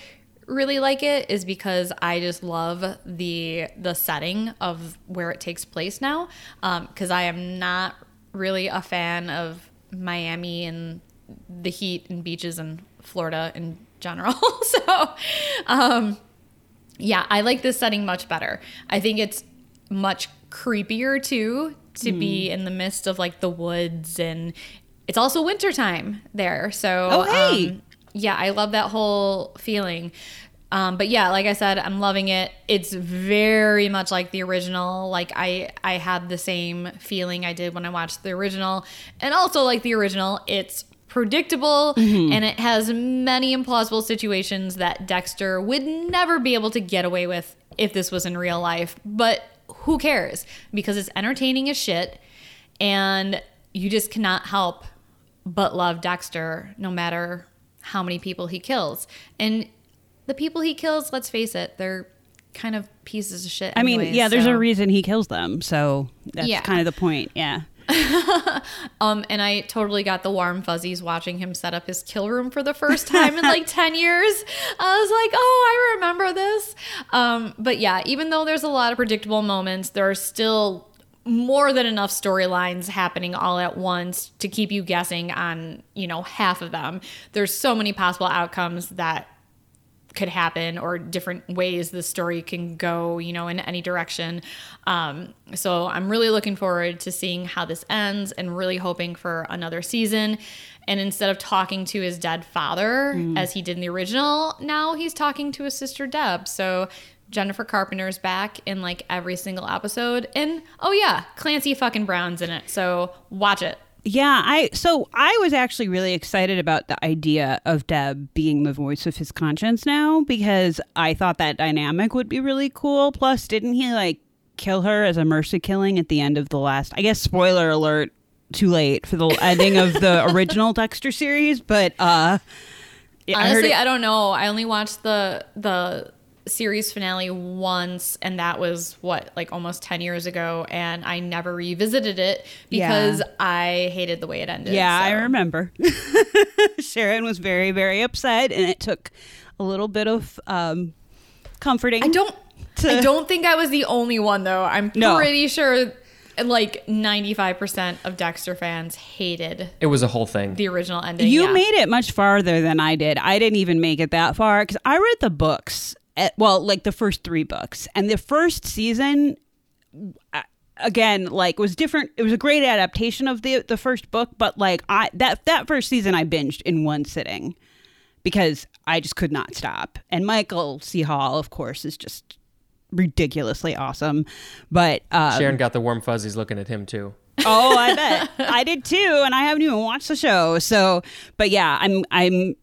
really like it is because I just love the the setting of where it takes place now. Because I am not really a fan of Miami and the heat and beaches and Florida in general. so, um, yeah, I like this setting much better. I think it's much creepier too to be in the midst of like the woods and it's also wintertime there. So Oh, hey. um, yeah, I love that whole feeling. Um, but yeah, like I said, I'm loving it. It's very much like the original. Like I, I had the same feeling I did when I watched the original, and also like the original, it's predictable and it has many implausible situations that Dexter would never be able to get away with if this was in real life. But who cares? Because it's entertaining as shit, and you just cannot help but love Dexter no matter how many people he kills. And the people he kills, let's face it, they're kind of pieces of shit. I mean, anyways, yeah, there's so- a reason he kills them, so that's Yeah. kind of the point. Yeah. Um, and I totally got the warm fuzzies watching him set up his kill room for the first time in like 10 years. I was like, oh, I remember this. Um, but yeah, even though there's a lot of predictable moments, there are still more than enough storylines happening all at once to keep you guessing on, you know, half of them. There's so many possible outcomes that could happen or different ways the story can go, you know, in any direction. Um, so I'm really looking forward to seeing how this ends and really hoping for another season. And instead of talking to his dead father as he did in the original, now he's talking to his sister Deb. So Jennifer Carpenter's back in like every single episode. And oh yeah, Clancy fucking Brown's in it. So watch it. Yeah, I so I was actually really excited about the idea of Deb being the voice of his conscience now because I thought that dynamic would be really cool. Plus, didn't he like kill her as a mercy killing at the end of the last? I guess spoiler alert, too late for the ending of the original Dexter series, but uh yeah, I Honestly, it- I don't know. I only watched the the series finale once and that was what like almost 10 years ago and I never revisited it because Yeah. I hated the way it ended. Yeah, I remember. Sharon was very, very upset, and it took a little bit of um, comforting. I don't to- I don't think I was the only one though. I'm No. pretty sure like 95% of Dexter fans hated It was a whole thing. the original ending. You yeah. made it much farther than I did. I didn't even make it that far because I read the books. At, well, like the first three books, and the first season, again, like was different. It was a great adaptation of the the first book, but like I that that first season I binged in one sitting because I just could not stop. And Michael C. Hall, of course, is just ridiculously awesome. But uh, Sharon got the warm fuzzies looking at him too. Oh, I bet I did too, and I haven't even watched the show. So, but yeah, I'm I'm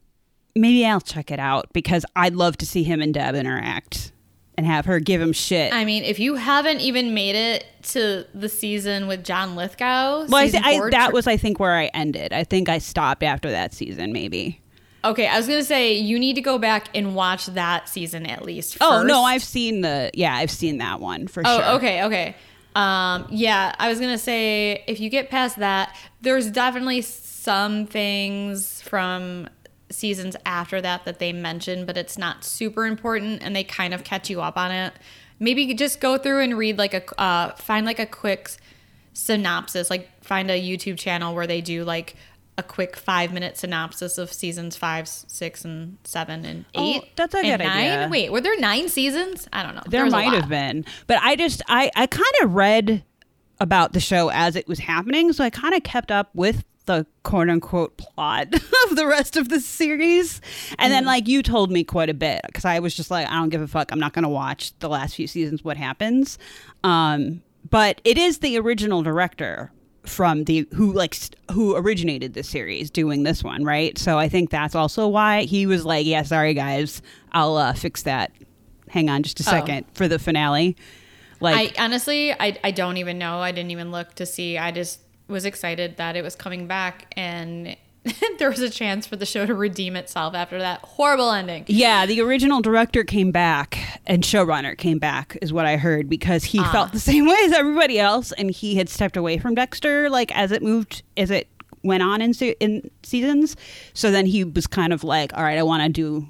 maybe I'll check it out because I'd love to see him and Deb interact and have her give him shit. I mean, if you haven't even made it to the season with John Lithgow, well, I, th- I that was I think where I ended. I think I stopped after that season, maybe. okay. I was gonna say you need to go back and watch that season at least. Oh no. I've seen the yeah, I've seen that one for Oh, sure. Oh, okay, okay. Um, yeah, I was gonna say if you get past that, there's definitely some things from seasons after that that they mention, but it's not super important, and they kind of catch you up on it. Maybe just go through and read like a uh, find like a quick synopsis, like find a YouTube channel where they do like a quick five minute synopsis of seasons five, six, and seven, and Oh, eight. that's a good nine. idea. Wait, were there nine seasons? I don't know. There a might have been, but I just I I kind of read about the show as it was happening, so I kind of kept up with the quote unquote plot of the rest of the series. And then like you told me quite a bit because I was just like I don't give a fuck. I'm not going to watch the last few seasons what happens. Um but it is the original director from the who like st- who originated the series doing this one, right? So I think that's also why he was like, "Yeah, sorry guys. I'll uh, fix that hang on just a Oh. second for the finale. Like, I honestly, I, I don't even know. I didn't even look to see. I just was excited that it was coming back, and there was a chance for the show to redeem itself after that horrible ending. yeah, the original director came back and showrunner came back, is what I heard, because he ah. felt the same way as everybody else, and he had stepped away from Dexter, like as it moved, as it went on in se- in seasons. So then he was kind of like, all right, I want to do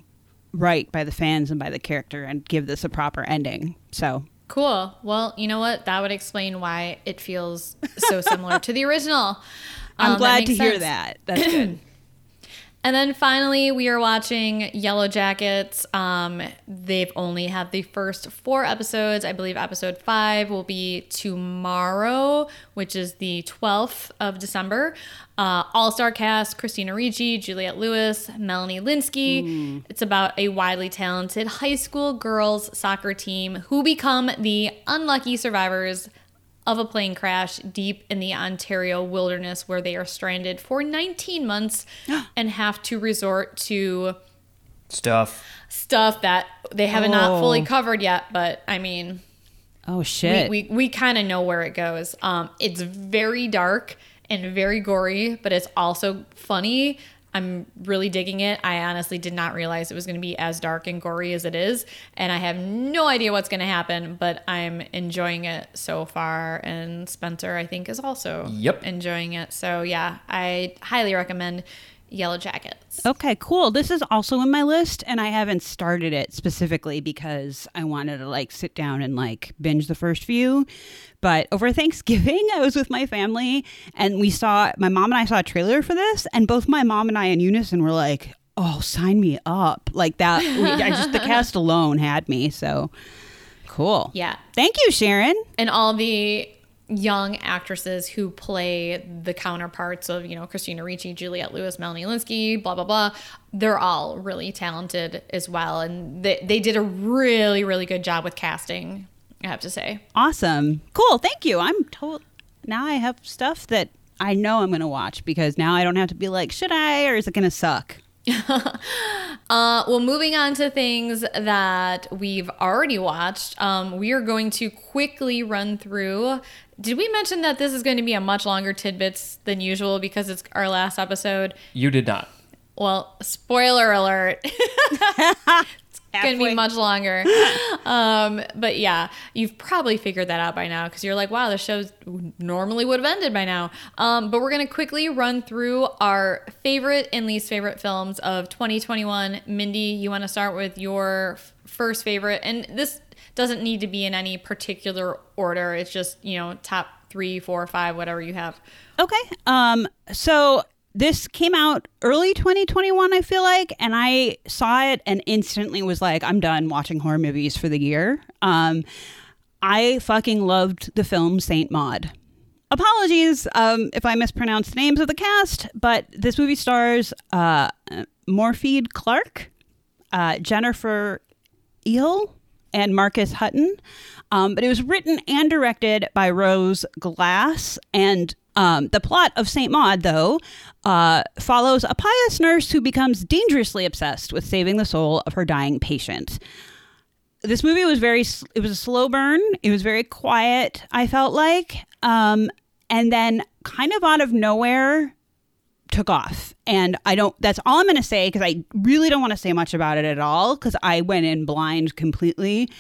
right by the fans and by the character and give this a proper ending. So Cool. Well, you know what? That would explain why it feels so similar to the original. I'm Um, glad to makes hear that. That's good. And then finally, we are watching Yellow Jackets. Um, they've only had the first four episodes. I believe episode five will be tomorrow, which is the 12th of December. Uh, All star cast Christina Ricci, Juliette Lewis, Melanie Lynskey. It's about a widely talented high school girls soccer team who become the unlucky survivors of a plane crash deep in the Ontario wilderness where they are stranded for 19 months and have to resort to Stuff. stuff that they haven't not Oh. fully covered yet, but I mean, Oh shit. we, we, we kind of know where it goes. Um, it's very dark and very gory, but it's also funny. I'm really digging it. I honestly did not realize it was going to be as dark and gory as it is, and I have no idea what's going to happen, but I'm enjoying it so far. And Spencer, I think, is also Yep. enjoying it. So yeah, I highly recommend Yellow Jackets. Okay, cool. This is also in my list, and I haven't started it specifically because I wanted to like sit down and like binge the first few. But over Thanksgiving, I was with my family, and we saw my mom and I saw a trailer for this, and both my mom and I in unison were like, oh, sign me up. Like that. I just, the cast alone had me. So cool. Yeah. Thank you, Sharon. and all the young actresses who play the counterparts of you know Christina Ricci, Juliette Lewis, Melanie Lynskey, blah blah blah. They're all really talented as well, and they they did a really really good job with casting. I have to say. Awesome. Cool. Thank you. I'm told now I have stuff that I know I'm going to watch because now I don't have to be like, should I or is it going to suck? Uh, well, moving on to things that we've already watched, um, we are going to quickly run through. Did we mention that this is going to be a much longer tidbits than usual because it's our last episode? You did not. Well, spoiler alert. it's going to be much longer. um, but yeah, you've probably figured that out by now because you're like, wow, the show normally would have ended by now. Um, but we're going to quickly run through our favorite and least favorite films of 2021. Mindy, you want to start with your f- first favorite? And this doesn't need to be in any particular order. It's just, you know, top three, four, five, whatever you have. Okay. Um so this came out early 2021 I feel like and I saw it and instantly was like I'm done watching horror movies for the year. Um I fucking loved the film Saint Maud. Apologies um, if I mispronounced the names of the cast, but this movie stars uh, Clark, uh, Jennifer Ehle, and Marcus Hutton. Um, but it was written and directed by Rose Glass. And um, the plot of St. Maud, though, uh, follows a pious nurse who becomes dangerously obsessed with saving the soul of her dying patient. This movie was very, it was a slow burn. It was very quiet, I felt like. Um, and then, kind of out of nowhere, took off. And I don't, that's all I'm going to say because I really don't want to say much about it at all because I went in blind completely.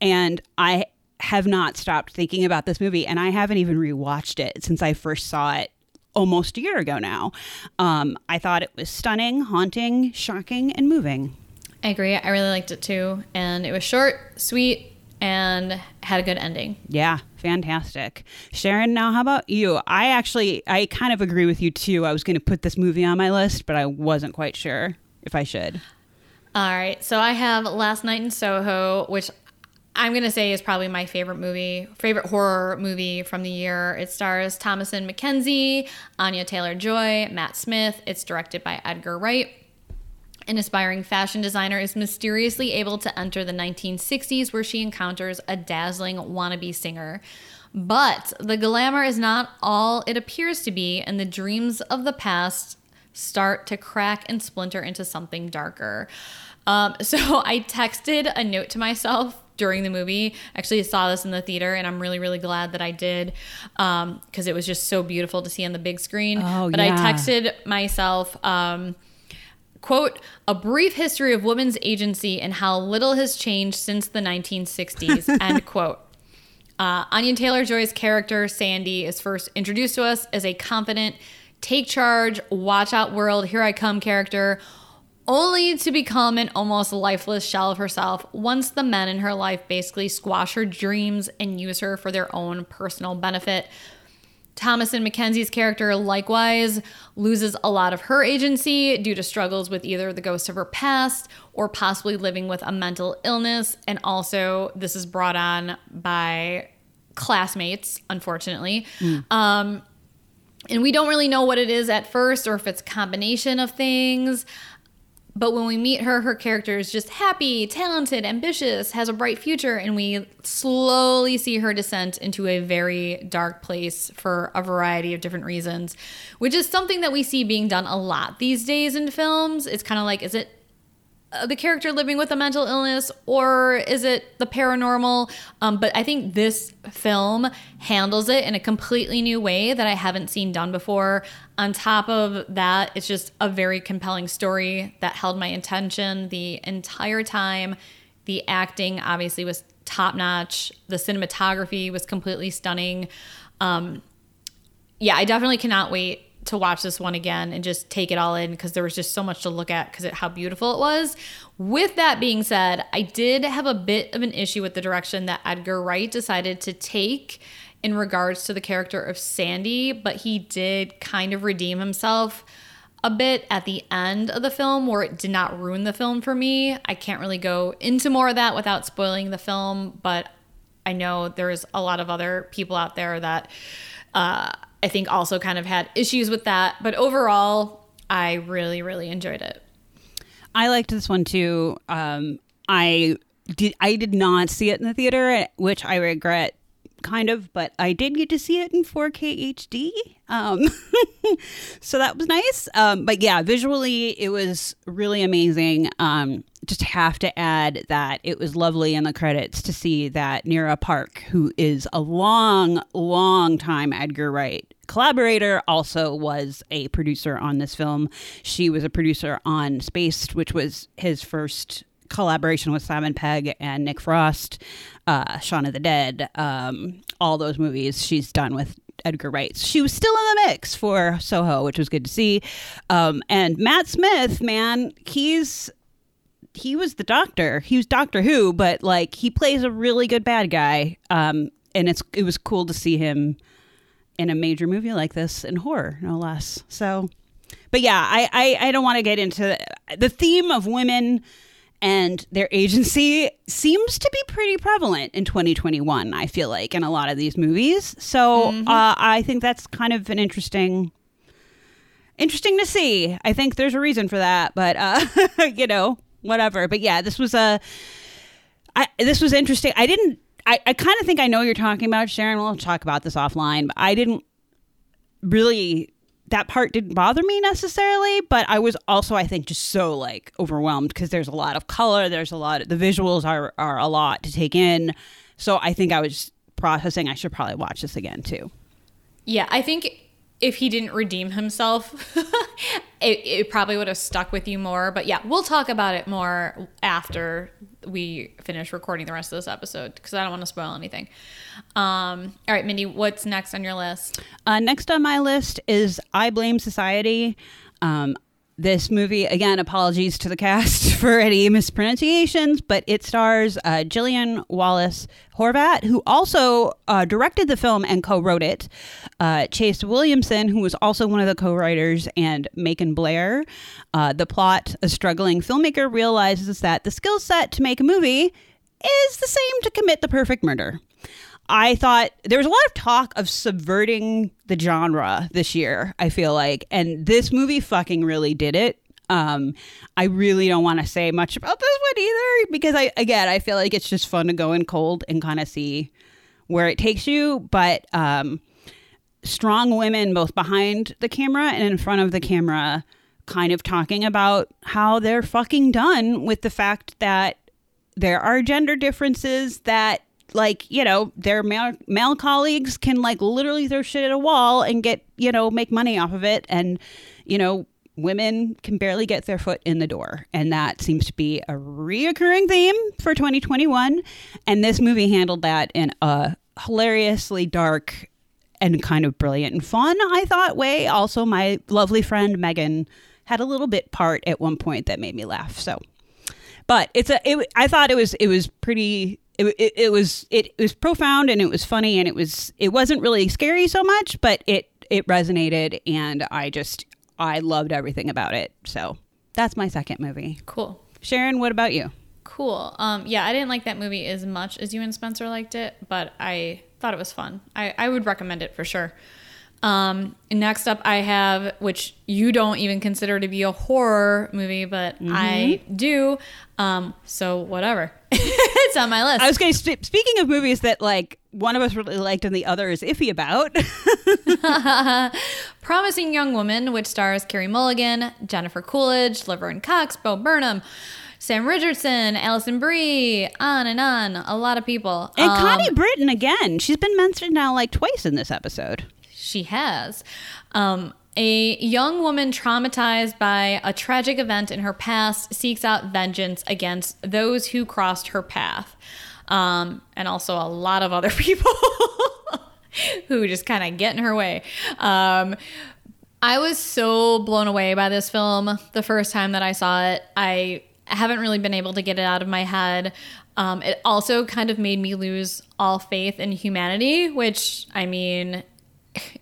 And I have not stopped thinking about this movie. And I haven't even rewatched it since I first saw it almost a year ago now. Um, I thought it was stunning, haunting, shocking, and moving. I agree. I really liked it too. And it was short, sweet, and had a good ending. Yeah, fantastic. Sharon, now how about you? I actually, I kind of agree with you too. I was going to put this movie on my list, but I wasn't quite sure if I should. All right. So I have Last Night in Soho, which I'm to say is probably my favorite movie, favorite horror movie from the year. It stars Thomasin McKenzie, Anya Taylor Joy, Matt Smith. It's directed by Edgar Wright. An aspiring fashion designer is mysteriously able to enter the 1960s where she encounters a dazzling wannabe singer. But the glamour is not all it appears to be, and the dreams of the past start to crack and splinter into something darker. Um, so I texted a note to myself during the movie. Actually, I saw this in the theater, and I'm really, really glad that I did because it was just so beautiful to see on the big screen. Oh, but yeah. I texted myself. Um, quote a brief history of women's agency and how little has changed since the 1960s end quote uh, anya taylor-joy's character sandy is first introduced to us as a confident take charge watch out world here i come character only to become an almost lifeless shell of herself once the men in her life basically squash her dreams and use her for their own personal benefit Thomasin McKenzie's character likewise loses a lot of her agency due to struggles with either the ghost of her past or possibly living with a mental illness. And also, this is brought on by classmates, unfortunately. Um, and we don't really know what it is at first or if it's a combination of things. But when we meet her, her character is just happy, talented, ambitious, has a bright future, and we slowly see her descent into a very dark place for a variety of different reasons, which is something that we see being done a lot these days in films. It's kind of like, is it uh, the character living with a mental illness or is it the paranormal? Um, but I think this film handles it in a completely new way that I haven't seen done before. On top of that, it's just a very compelling story that held my attention the entire time. The acting obviously was top notch, the cinematography was completely stunning. Um, yeah, I definitely cannot wait to watch this one again and just take it all in because there was just so much to look at because how beautiful it was. With that being said, I did have a bit of an issue with the direction that Edgar Wright decided to take in regards to the character of Sandy, but he did kind of redeem himself. a bit at the end of the film where it did not ruin the film for me. I can't really go into more of that without spoiling the film, but I know there's a lot of other people out there that uh, I think also kind of had issues with that. But overall, I really, really enjoyed it. I liked this one too. Um, I did. I did not see it in the theater, which I regret, kind of. But I did get to see it in 4K HD. Um, so that was nice. Um, but yeah, visually, it was really amazing. Um, just have to add that it was lovely in the credits to see that Nira Park, who is a long, long time Edgar Wright collaborator, also was a producer on this film. She was a producer on Spaced, which was his first collaboration with Simon Pegg and Nick Frost, uh, Shaun of the Dead, um, all those movies she's done with Edgar Wright. She was still in the mix for Soho, which was good to see. Um, and Matt Smith, man, he's he was the doctor. He was Doctor Who, but like he plays a really good bad guy. Um, and it's it was cool to see him in a major movie like this in horror, no less. So, but yeah, I I, I don't want to get into the theme of women and their agency seems to be pretty prevalent in 2021. I feel like in a lot of these movies. So uh, I think that's kind of an interesting interesting to see. I think there's a reason for that, but uh, you know, whatever. But yeah, this was a I this was interesting. I didn't I, I kind of think I know what you're talking about, Sharon. We'll talk about this offline, but I didn't really that part didn't bother me necessarily, but I was also I think just so like overwhelmed because there's a lot of color, there's a lot of, the visuals are are a lot to take in. So I think I was processing I should probably watch this again too. Yeah, I think if he didn't redeem himself, it, it probably would have stuck with you more. But yeah, we'll talk about it more after we finish recording the rest of this episode because I don't want to spoil anything. Um, all right, Mindy, what's next on your list? Uh, next on my list is I Blame Society. Um, this movie, again, apologies to the cast for any mispronunciations, but it stars uh, Gillian Wallace Horvat, who also uh, directed the film and co wrote it, uh, Chase Williamson, who was also one of the co writers, and Macon Blair. Uh, the plot a struggling filmmaker realizes that the skill set to make a movie is the same to commit the perfect murder. I thought there was a lot of talk of subverting the genre this year, I feel like. And this movie fucking really did it. Um, I really don't want to say much about this one either because I, again, I feel like it's just fun to go in cold and kind of see where it takes you. But um, strong women, both behind the camera and in front of the camera, kind of talking about how they're fucking done with the fact that there are gender differences that like you know their male, male colleagues can like literally throw shit at a wall and get you know make money off of it. And you know women can barely get their foot in the door. And that seems to be a reoccurring theme for 2021 and this movie handled that in a hilariously dark and kind of brilliant and fun i thought way. Also my lovely friend megan had a little bit part at one point that made me laugh so. But it's a it, i thought it was it was pretty it, it, it was it, it was profound and it was funny and it was it wasn't really scary so much but it it resonated and i just i loved everything about it so that's my second movie Cool. sharon what about you Cool. Um, yeah, I didn't like that movie as much as you and Spencer liked it, but I thought it was fun. I, I would recommend it for sure. Um, next up, I have, which you don't even consider to be a horror movie, but I do. Um, so whatever. it's on my list. i was going to sp- speaking of movies that like one of us really liked and the other is iffy about Promising Young Woman, which stars Carey Mulligan, Jennifer Coolidge, Laverne Cox, Bo Burnham, Sam Richardson, Alison Brie, on and on. A lot of people. and Um, connie britton again she's been mentioned now like twice in this episode She has. Um, a young woman traumatized by a tragic event in her past seeks out vengeance against those who crossed her path. Um, and also a lot of other people who just kind of get in her way. Um, I was so blown away by this film the first time that I saw it. I haven't really been able to get it out of my head. Um, it also kind of made me lose all faith in humanity, which I mean,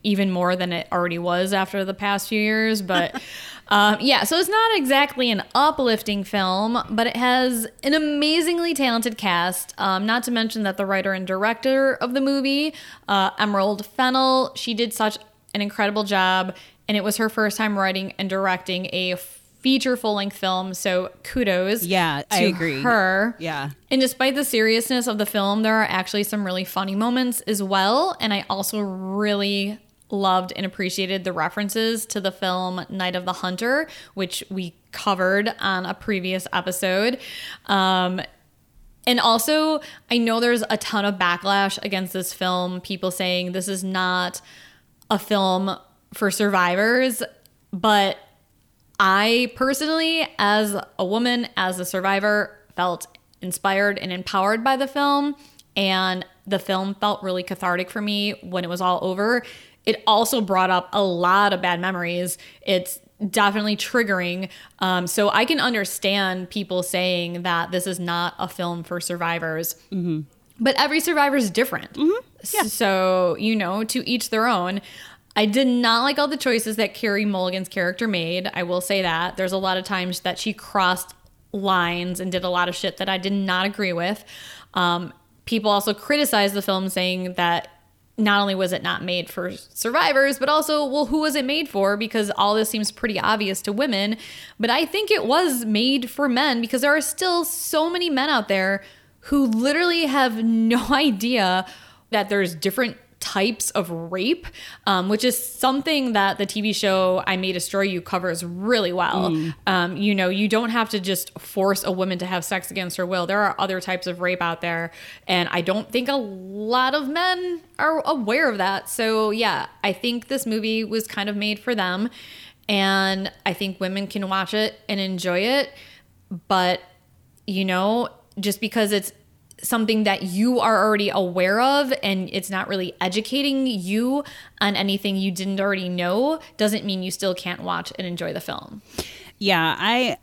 even more than it already was after the past few years. But Um, yeah, so it's not exactly an uplifting film, but it has an amazingly talented cast. Um, not to mention that the writer and director of the movie, uh, Emerald Fennell, she did such an incredible job, and it was her first time writing and directing a feature full length film. So kudos, Yeah, I agree. Her, Yeah. and despite the seriousness of the film, there are actually some really funny moments as well. And I also really loved and appreciated the references to the film Night of the Hunter, which we covered on a previous episode. Um, and also, I know there's a ton of backlash against this film, people saying this is not a film for survivors, but I personally, as a woman, as a survivor, felt inspired and empowered by the film. And the film felt really cathartic for me when it was all over. It also brought up a lot of bad memories. It's definitely triggering. Um, so I can understand people saying that this is not a film for survivors. But every survivor is different. So, you know, to each their own. I did not like all the choices that Carey Mulligan's character made. I will say that. There's a lot of times that she crossed lines and did a lot of shit that I did not agree with. Um, people also criticized the film, saying that not only was it not made for survivors, but also, well, who was it made for? Because all this seems pretty obvious to women. But I think it was made for men because there are still so many men out there who literally have no idea that there's different types of rape, um, which is something that the TV show I May Destroy You covers really well. Um, you know, you don't have to just force a woman to have sex against her will. There are other types of rape out there, and I don't think a lot of men are aware of that. So, yeah, I think this movie was kind of made for them, and I think women can watch it and enjoy it. But, you know, just because it's something that you are already aware of and it's not really educating you on anything you didn't already know doesn't mean you still can't watch and enjoy the film. Yeah, I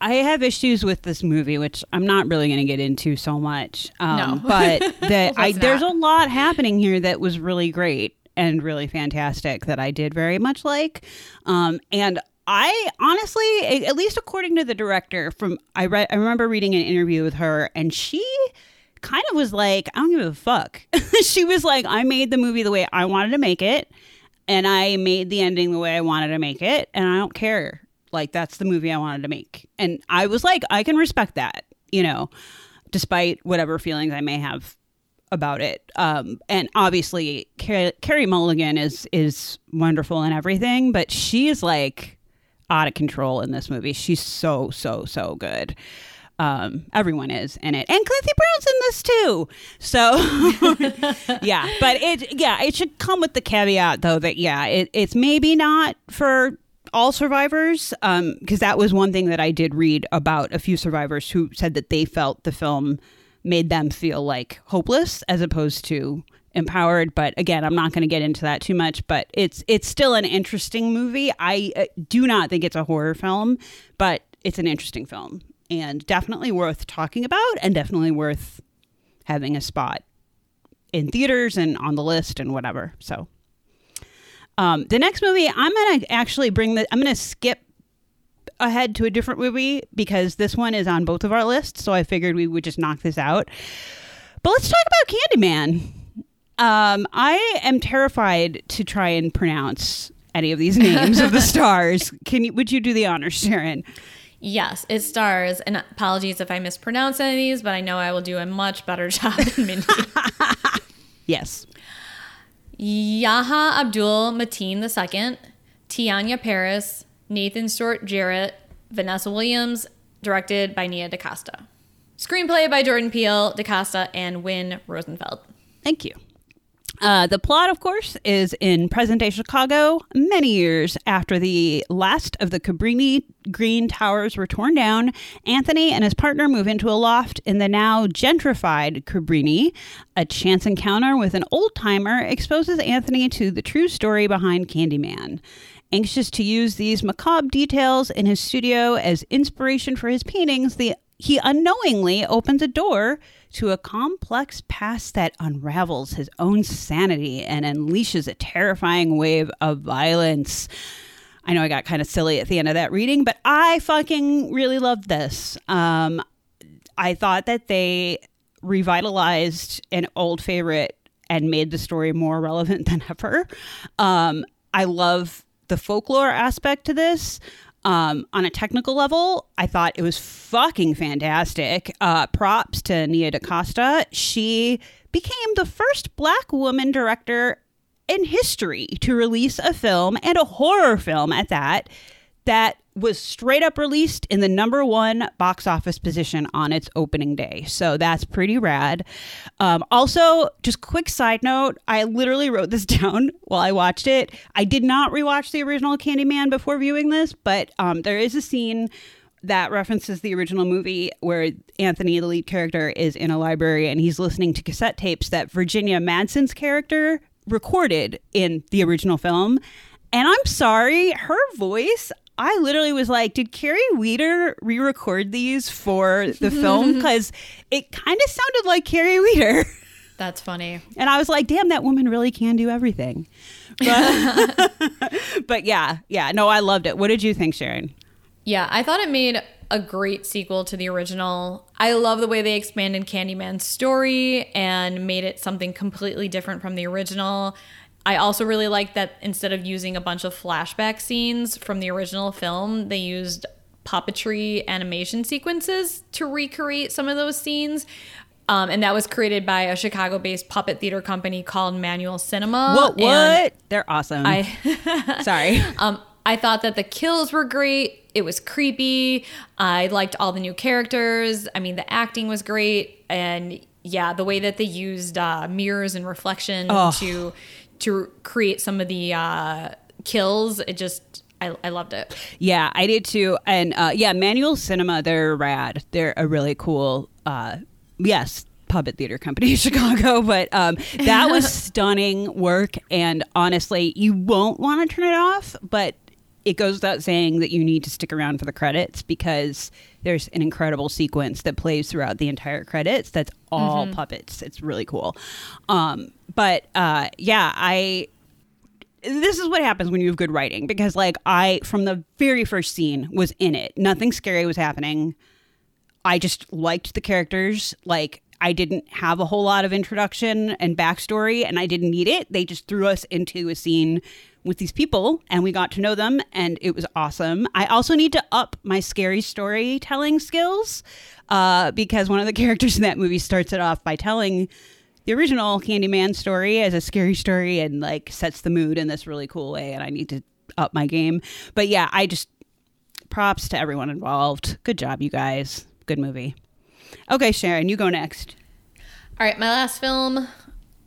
I have issues with this movie, which I'm not really going to get into so much. Um, No. but that I there's a lot happening here that was really great and really fantastic that I did very much like. Um, and I honestly, at least according to the director, from I read, I remember reading an interview with her, and she kind of was like, I don't give a fuck. she was like, I made the movie the way I wanted to make it, and I made the ending the way I wanted to make it, and I don't care. Like that's the movie I wanted to make, and I was like, I can respect that, you know, despite whatever feelings I may have about it. Um, and obviously, Car- Carey Mulligan is is wonderful and everything, but she is like out of control in this movie. She's so so so good. Um, everyone is in it, and Clancy Brown's in this too. So, yeah, but it yeah it should come with the caveat though that yeah it, it's maybe not for all survivors because that was one thing that I did read about a few survivors who said that they felt the film made them feel like hopeless as opposed to empowered but again i'm not going to get into that too much but it's it's still an interesting movie. I uh, do not think it's a horror film but it's an interesting film and definitely worth talking about and definitely worth having a spot in theaters and on the list and whatever so. Um, the next movie i'm going to actually bring the i'm going to skip ahead to a different movie because this one is on both of our lists so i figured we would just knock this out. But let's talk about candyman um, I am terrified to try and pronounce any of these names of the stars. Can you? Would you do the honors, Sharon? Yes, it stars, and apologies if I mispronounce any of these, but I know I will do a much better job than Mindy. Yes. Yahya Abdul Mateen II, Teyonah Parris, Nathan Stewart Jarrett, Vanessa Williams, directed by Nia DaCosta. Screenplay by Jordan Peele, DaCosta, and Win Rosenfeld. Thank you. Uh, the plot, of course, is in present day Chicago, many years after the last of the Cabrini Green Towers were torn down. Anthony and his partner move into a loft in the now gentrified Cabrini. A chance encounter with an old timer exposes Anthony to the true story behind Candyman. Anxious to use these macabre details in his studio as inspiration for his paintings, the he unknowingly opens a door to a complex past that unravels his own sanity and unleashes a terrifying wave of violence. I know I got kind of silly at the end of that reading, but I fucking really loved this. Um, I thought that they revitalized an old favorite and made the story more relevant than ever. Um, I love the folklore aspect to this. Um, on a technical level, I thought it was fucking fantastic. Uh, props to Nia DaCosta. She became the first black woman director in history to release a film and a horror film at that that was straight up released in the number one box office position on its opening day. So that's pretty rad. Um, also, just quick side note I literally wrote this down while I watched it. I did not rewatch the original Candyman before viewing this, but um, there is a scene that references the original movie where Anthony, the lead character, is in a library and he's listening to cassette tapes that Virginia Madsen's character recorded in the original film. And I'm sorry, her voice, I literally was like, did Carrie Weeder re record these for the film? Because it kind of sounded like Carrie Weeder. That's funny. And I was like, damn, that woman really can do everything. But, but yeah, yeah, no, I loved it. What did you think, Sharon? Yeah, I thought it made a great sequel to the original. I love the way they expanded Candyman's story and made it something completely different from the original. I also really like that instead of using a bunch of flashback scenes from the original film, they used puppetry animation sequences to recreate some of those scenes. Um, and that was created by a Chicago based puppet theater company called Manual Cinema. What? And What? They're awesome. I Sorry. um, I thought that the kills were great. It was creepy. I liked all the new characters. I mean, the acting was great, and yeah, the way that they used uh, mirrors and reflection Oh. to to create some of the uh, kills, it just I, I loved it. Yeah, I did too. And uh, yeah, Manual Cinema, they're rad. They're a really cool, uh, yes, puppet theater company in Chicago. But um, that was stunning work. And honestly, you won't want to turn it off, but it goes without saying that you need to stick around for the credits because there's an incredible sequence that plays throughout the entire credits that's all puppets. It's really cool. Um, but uh, yeah, I this is what happens when you have good writing because like I from the very first scene was in it. Nothing scary was happening. I just liked the characters. Like I didn't have a whole lot of introduction and backstory and I didn't need it. They just threw us into a scene with these people and we got to know them and it was awesome. I also need to up my scary storytelling skills uh, because one of the characters in that movie starts it off by telling the original Candyman story as a scary story and like sets the mood in this really cool way. And I need to up my game. But yeah, I just props to everyone involved. Good job, you guys. Good movie. Okay, Sharon, you go next. All right, my last film,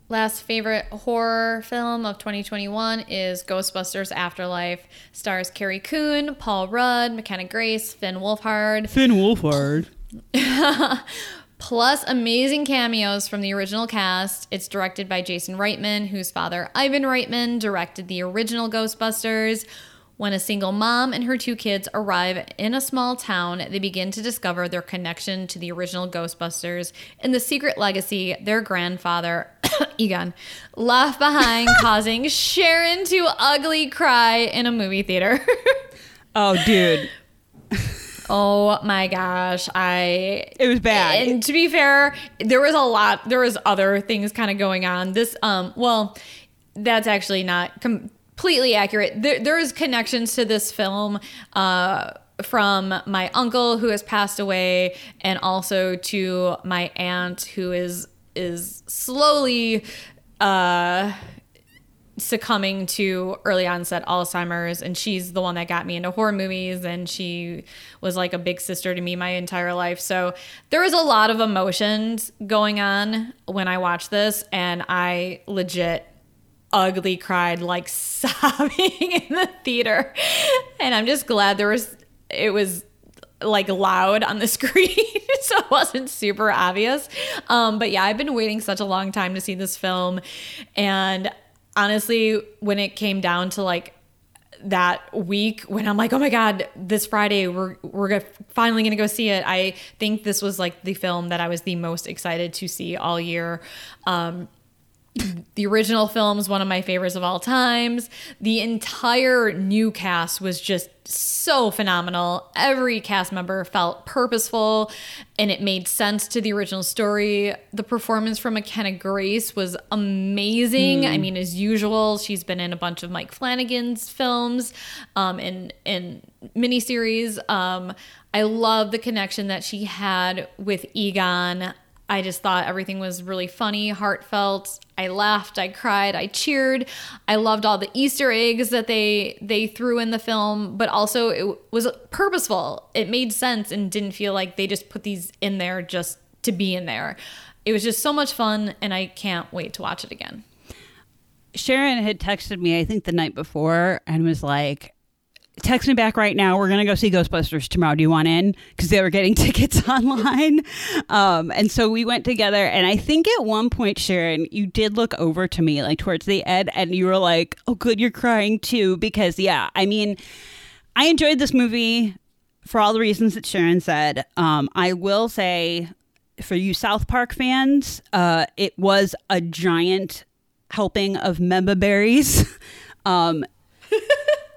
last favorite horror film of 2021 is Ghostbusters Afterlife. Stars Carrie Coon, Paul Rudd, McKenna Grace, Finn Wolfhard, Finn Wolfhard. plus amazing cameos from the original cast. It's directed by Jason Reitman, whose father, Ivan Reitman, directed the original Ghostbusters. When a single mom and her two kids arrive in a small town, they begin to discover their connection to the original Ghostbusters and the secret legacy their grandfather, Egon, left behind, causing Sharon to ugly cry in a movie theater. Oh, dude. oh my gosh, I It was bad. and to be fair, there was a lot. There was other things kind of going on. This, um, well, that's actually not completely accurate. There, there is connections to this film. Uh, from my uncle who has passed away and also to my aunt who is is slowly uh succumbing to early onset Alzheimer's and she's the one that got me into horror movies and she was like a big sister to me my entire life. So there was a lot of emotions going on when I watched this and I legit ugly cried like sobbing in the theater. And I'm just glad there was it was like loud on the screen so it wasn't super obvious. Um but yeah i've been waiting such a long time to see this film. And honestly when it came down to like that week when i'm like oh my god this friday we're we're finally gonna go see it i think this was like the film that i was the most excited to see all year. Um The original film is one of my favorites of all times. The entire new cast was just so phenomenal. Every cast member felt purposeful and it made sense to the original story. The performance from McKenna Grace was amazing. I mean, as usual, she's been in a bunch of Mike Flanagan's films um, and, and miniseries. Um, I love the connection that she had with Egon. I just thought everything was really funny, heartfelt. I laughed, I cried, I cheered. I loved all the Easter eggs that they they threw in the film, but also it was purposeful. It made sense and didn't feel like they just put these in there just to be in there. It was just so much fun and I can't wait to watch it again. Sharon had texted me, I think the night before, and was like, text me back right now. We're going to go see Ghostbusters tomorrow. Do you want in? Because they were getting tickets online. Um, and so we went together. And I think at one point, Sharon, you did look over to me, like towards the end, and you were like, oh, good, you're crying too. Because, yeah, I mean, I enjoyed this movie for all the reasons that Sharon said. Um, I will say, for you South Park fans, uh, it was a giant helping of memba berries. Um,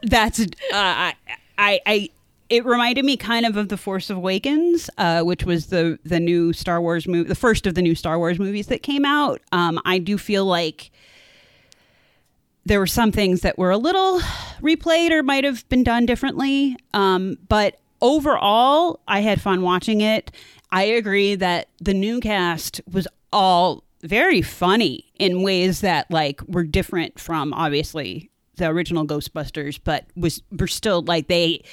that's uh, I, I I it reminded me kind of of the Force Awakens, uh, which was the the new Star Wars movie, the first of the new Star Wars movies that came out. Um, I do feel like there were some things that were a little replayed or might have been done differently. Um, but overall, I had fun watching it. I agree that the new cast was all very funny in ways that like were different from obviously the original Ghostbusters, but was were still like they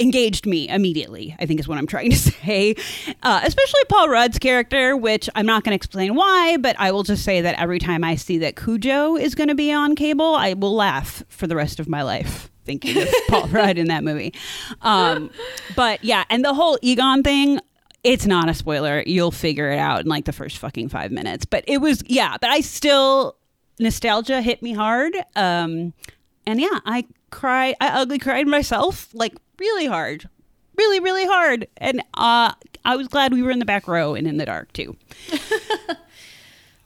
engaged me immediately. I think is what I'm trying to say. Uh, especially Paul Rudd's character, which I'm not going to explain why, but I will just say that every time I see that Cujo is going to be on cable, I will laugh for the rest of my life. Thinking of Paul Rudd in that movie. Um, but yeah, and the whole Egon thing, it's not a spoiler. You'll figure it out in like the first fucking five minutes. But it was, yeah, but I still, nostalgia hit me hard. Um, and yeah, I cried, I ugly cried myself like really hard, really, really hard. And uh, I was glad we were in the back row and in the dark too.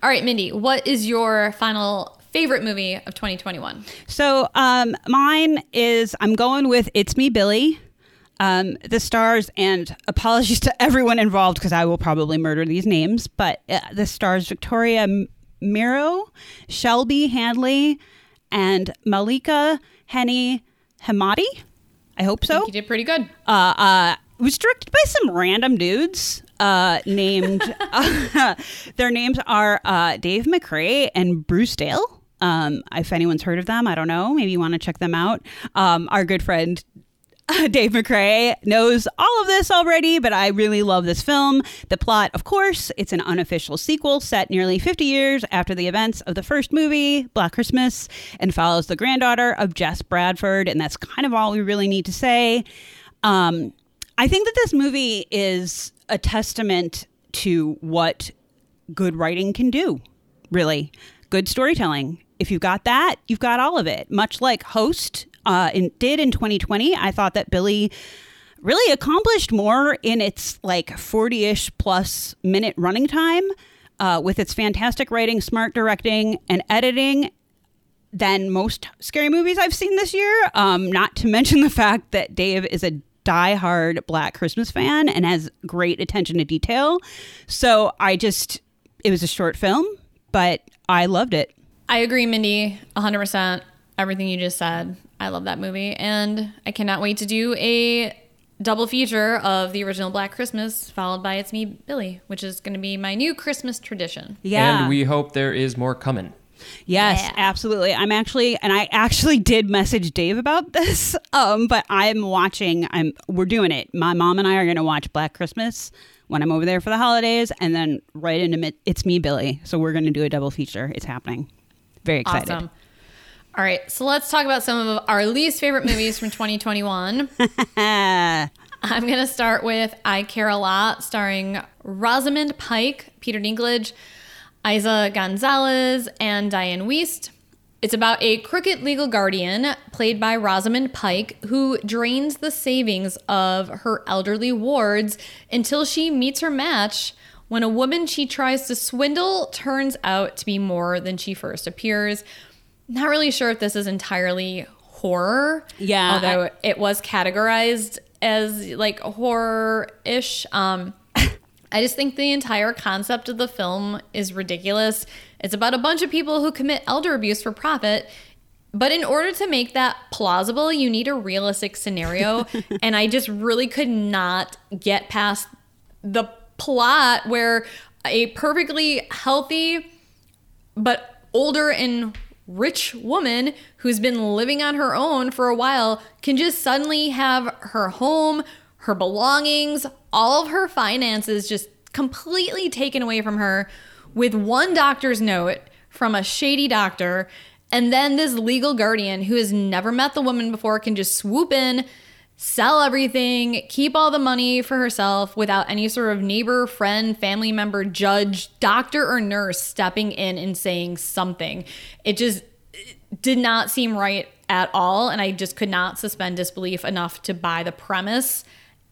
All right, Mindy, what is your final favorite movie of 2021? So um, mine is, I'm going with It's Me, Billy. Um, the stars, and apologies to everyone involved because I will probably murder these names, but uh, the stars Victoria M- Miro, Shelby Handley, and Malika Henny Hamadi. I hope so. You did pretty good. Uh, uh, it was directed by some random dudes uh, named. uh, their names are uh, Dave McRae and Bruce Dale. Um, if anyone's heard of them, I don't know. Maybe you want to check them out. Um, our good friend Dave McRae knows all of this already, but I really love this film. The plot, of course, it's an unofficial sequel set nearly 50 years after the events of the first movie, Black Christmas, and follows the granddaughter of Jess Bradford. And that's kind of all we really need to say. Um, I think that this movie is a testament to what good writing can do, really. Good storytelling. If you've got that, you've got all of it. Much like Host uh, in, did in 2020, I thought that Billy really accomplished more in its like 40 ish plus minute running time uh, with its fantastic writing, smart directing, and editing than most scary movies I've seen this year. Um, not to mention the fact that Dave is a die-hard Black Christmas fan and has great attention to detail. So I just, it was a short film, but I loved it. I agree, Mindy, 100%. Everything you just said. I love that movie. And I cannot wait to do a double feature of the original Black Christmas, followed by It's Me, Billy, which is going to be my new Christmas tradition. Yeah. And we hope there is more coming. Yes, Yeah. absolutely. I'm actually, and I actually did message Dave about this. Um, but I'm watching. I'm we're doing it. My mom and I are going to watch Black Christmas when I'm over there for the holidays, and then right into Mi- it's me, Billy. So we're going to do a double feature. It's happening. Very excited. Awesome. All right, so let's talk about some of our least favorite movies from 2021. I'm going to start with I Care a Lot, starring Rosamund Pike, Peter Dinklage, Eiza Gonzalez, and Dianne Wiest. It's about a crooked legal guardian, played by Rosamund Pike, who drains the savings of her elderly wards until she meets her match when a woman she tries to swindle turns out to be more than she first appears. Not really sure if this is entirely horror. Yeah, Although I- it was categorized as like horror ish. Um, I just think the entire concept of the film is ridiculous. It's about a bunch of people who commit elder abuse for profit. But in order to make that plausible, you need a realistic scenario. and I just really could not get past the plot where a perfectly healthy but older and rich woman who's been living on her own for a while can just suddenly have her home, her belongings, all of her finances just completely taken away from her with one doctor's note from a shady doctor. And then this legal guardian who has never met the woman before can just swoop in, sell everything, keep all the money for herself without any sort of neighbor, friend, family member, judge, doctor, or nurse stepping in and saying something. It just did not seem right at all. And I just could not suspend disbelief enough to buy the premise